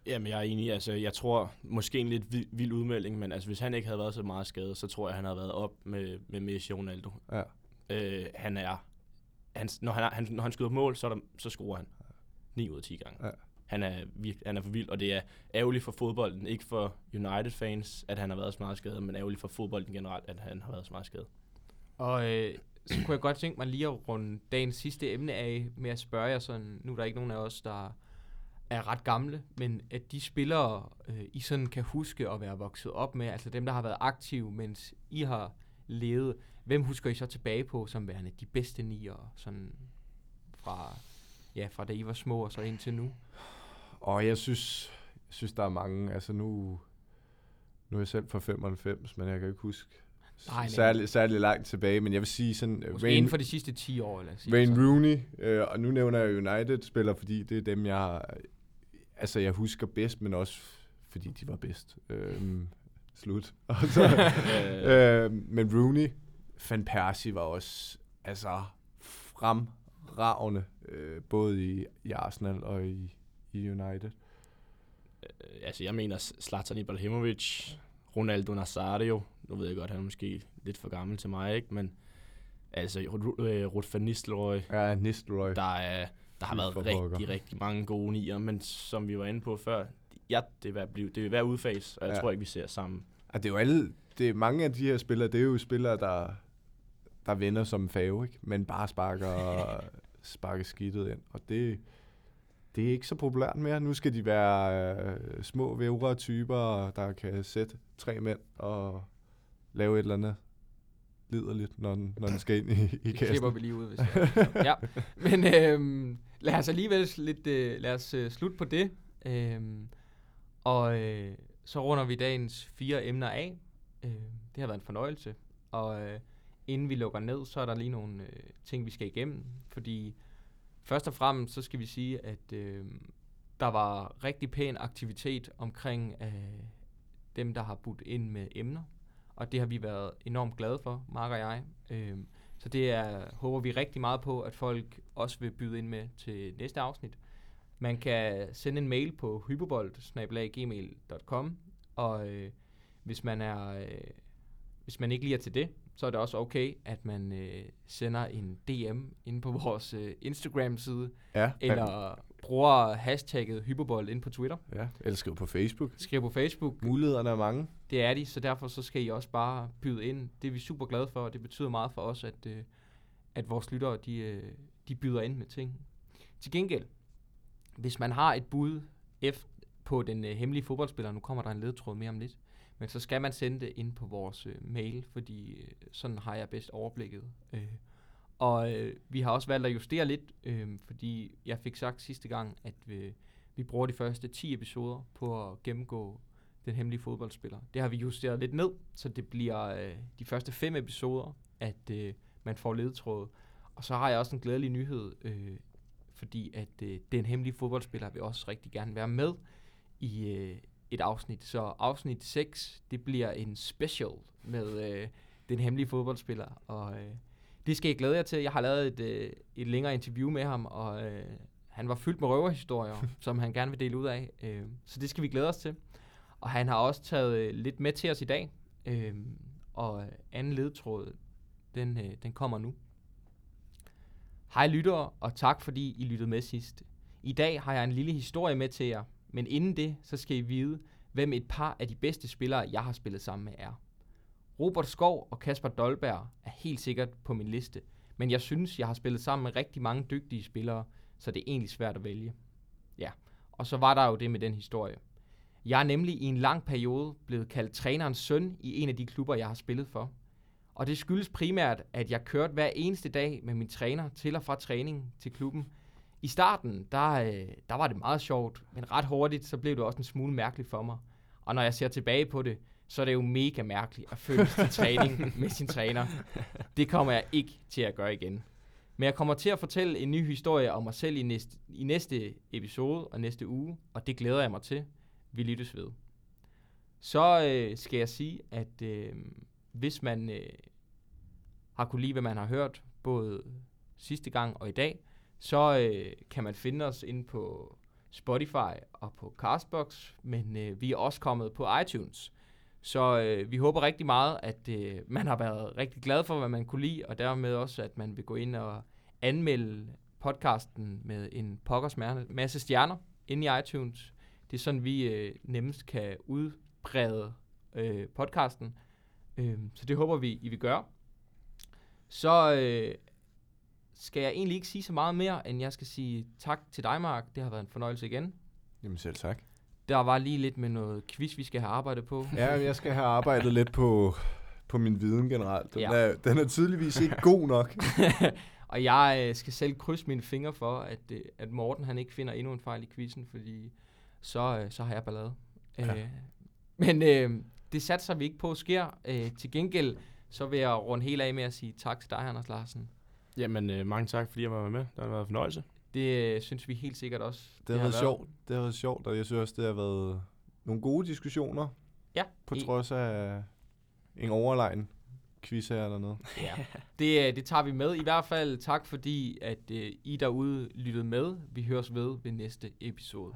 Jamen, jeg er enig. Altså, jeg tror måske en lidt vild, vild udmelding, men altså, hvis han ikke havde været så meget skadet, så tror jeg, han havde været op med, med Messi og Ronaldo. Ja. Øh, han er... Han, når, han, er- han, når han skyder mål, så, er der, så scorer han 9 ud af 10 gange. Ja. Han er, virke, han er for vild, og det er ærgerligt for fodbolden. Ikke for United-fans, at han har været så meget skadet, men ærgerligt for fodbolden generelt, at han har været så meget skadet. Og øh, så kunne jeg godt tænke mig lige at runde dagens sidste emne af med at spørge jer sådan, nu er der ikke nogen af os, der er ret gamle, men at de spillere, øh, I sådan kan huske at være vokset op med, altså dem, der har været aktive, mens I har levet, hvem husker I så tilbage på som værende de bedste nier, sådan fra, ja, fra da I var små og så indtil nu? Og jeg synes, jeg synes, der er mange, altså nu, nu er jeg selv fra 95, men jeg kan ikke huske Nej, særlig, særlig langt tilbage, men jeg vil sige sådan, Måske inden for de sidste 10 år, os sige Wayne. Rooney, øh, og nu nævner jeg United-spillere, fordi det er dem, jeg, altså jeg husker bedst, men også fordi de var bedst. Øhm, slut. *laughs* Så, øh, men Rooney, Van Persie var også altså fremragende, øh, både i, i Arsenal og i, i United. Øh, altså, jeg mener Zlatan Ibrahimovic, Ronaldo Nazario. Nu ved jeg godt, han er måske lidt for gammel til mig, ikke? Men altså, Ru- øh, van Nistelrooy, Ja, Nistelrooy. der, er, der har været rigtig, pokker. rigtig mange gode nier, men som vi var inde på før, ja, det vil blive, det vil være udfas, og jeg Ja. tror ikke, vi ser sammen. Og det er jo alle, det er mange af de her spillere, det er jo spillere, der, der vinder som fave, ikke? Men bare sparker, *laughs* sparker skidtet ind. Og det, det er ikke så populært mere. Nu skal de være øh, små vævre typer, der kan sætte tre mænd og lave et eller andet liderligt, når den, når den skal ind i, i Det klipper kassen. vi lige ud, hvis *laughs* jeg Ja, men øhm, lad os alligevel lidt, øh, lad os øh, slutte på det. Øhm, og øh, så runder vi dagens fire emner af. Øh, det har været en fornøjelse. Og øh, inden vi lukker ned, så er der lige nogle øh, ting, vi skal igennem. Fordi først og fremmest, så skal vi sige, at øh, der var rigtig pæn aktivitet omkring øh, dem, der har budt ind med emner. Og det har vi været enormt glade for, Mark og jeg. Øh, så det er, håber vi rigtig meget på, at folk også vil byde ind med til næste afsnit. Man kan sende en mail på hyperbold.gmail.com og øh, hvis man er øh, hvis man ikke lige er til det, så er det også okay, at man øh, sender en DM inde på *laughs* vores øh, Instagram-side, Ja, eller bruger hashtagget hyperbold inde på Twitter. ja, eller skriv på Facebook. Skriv på Facebook, Mulighederne er mange det er de, så derfor så skal I også bare byde ind. Det er vi super glade for, og det betyder meget for os, at, øh, at vores lyttere, de, øh, de byder ind med ting. Til gengæld, hvis man har et bud efter, på den øh, hemmelige fodboldspiller, nu kommer der en ledtråd mere om lidt, Men så skal man sende det ind på vores øh, mail, fordi øh, sådan har jeg bedst overblikket. Øh, og øh, vi har også valgt at justere lidt, øh, fordi jeg fik sagt sidste gang, at vi, vi bruger de første 10 episoder på at gennemgå den hemmelige fodboldspiller. Det har vi justeret lidt ned, så det bliver øh, de første fem episoder, at øh, man får ledtråd. Og så har jeg også en glædelig nyhed, øh, fordi at øh, den hemmelige fodboldspiller vil også rigtig gerne være med i øh, et afsnit. Så afsnit 6, det bliver en special med øh, den hemmelige fodboldspiller. Og øh, det skal jeg glæde jer til. Jeg har lavet et, øh, et længere interview med ham, og øh, han var fyldt med røverhistorier, *laughs* som han gerne vil dele ud af. Øh, så det skal vi glæde os til. Og han har også taget øh, lidt med til os i dag. Øhm, øh, og anden ledtråd, den, øh, den kommer nu. Hej lyttere, og tak fordi I lyttede med sidst. I dag har jeg en lille historie med til jer, men inden det, så skal I vide, hvem et par af de bedste spillere, jeg har spillet sammen med, er. Robert Skov og Kasper Dolberg er helt sikkert på min liste, men jeg synes, jeg har spillet sammen med rigtig mange dygtige spillere, så det er egentlig svært at vælge. Ja, og så var der jo det med den historie. Jeg er nemlig i en lang periode blevet kaldt trænerens søn i en af de klubber, jeg har spillet for. Og det skyldes primært, at jeg kørte hver eneste dag med min træner til og fra træning til klubben. I starten, der, øh, der var det meget sjovt, men ret hurtigt, så blev det også en smule mærkeligt for mig. Og når jeg ser tilbage på det, så er det jo mega mærkeligt at følge til træning *laughs* med sin træner. Det kommer jeg ikke til at gøre igen. Men jeg kommer til at fortælle en ny historie om mig selv i næste, i næste episode og næste uge, og det glæder jeg mig til. Vi lyttes ved. Så øh, skal jeg sige, at øh, hvis man øh, har kunne lide, hvad man har hørt, både sidste gang og i dag, så øh, kan man finde os inde på Spotify og på Castbox, men øh, vi er også kommet på iTunes. Så øh, vi håber rigtig meget, at øh, man har været rigtig glad for, hvad man kunne lide, og dermed også, at man vil gå ind og anmelde podcasten med en pokkers masse stjerner inde i iTunes. Det er sådan, vi øh, nemmest kan udbrede øh, podcasten. Øh, så det håber vi, I vil gøre. Så øh, skal jeg egentlig ikke sige så meget mere, end jeg skal sige tak til dig, Mark. Det har været en fornøjelse igen. Jamen selv tak. Der var lige lidt med noget quiz, vi skal have arbejdet på. Ja, jeg skal have arbejdet lidt på, på min viden generelt. Den, ja. er, den er tydeligvis ikke god nok. *laughs* og jeg øh, skal selv krydse mine fingre for, at, øh, at Morten han ikke finder endnu en fejl i quizzen, fordi så, øh, så har jeg ballade. Ja. Øh, men øh, det satser vi ikke på sker. Øh, til gengæld så vil jeg runde helt af med at sige tak til dig, Anders Larsen. Jamen, øh, mange tak, fordi jeg var med. Det har været en fornøjelse. Det øh, synes vi helt sikkert også. Det, det har været sjovt. Det har været sjovt, og jeg synes også, det har været nogle gode diskussioner. Ja. På I... trods af en overlegen quiz her eller noget. *laughs* Ja, det, øh, det tager vi med. I hvert fald tak, fordi at uh, I derude lyttede med. Vi høres ved ved næste episode.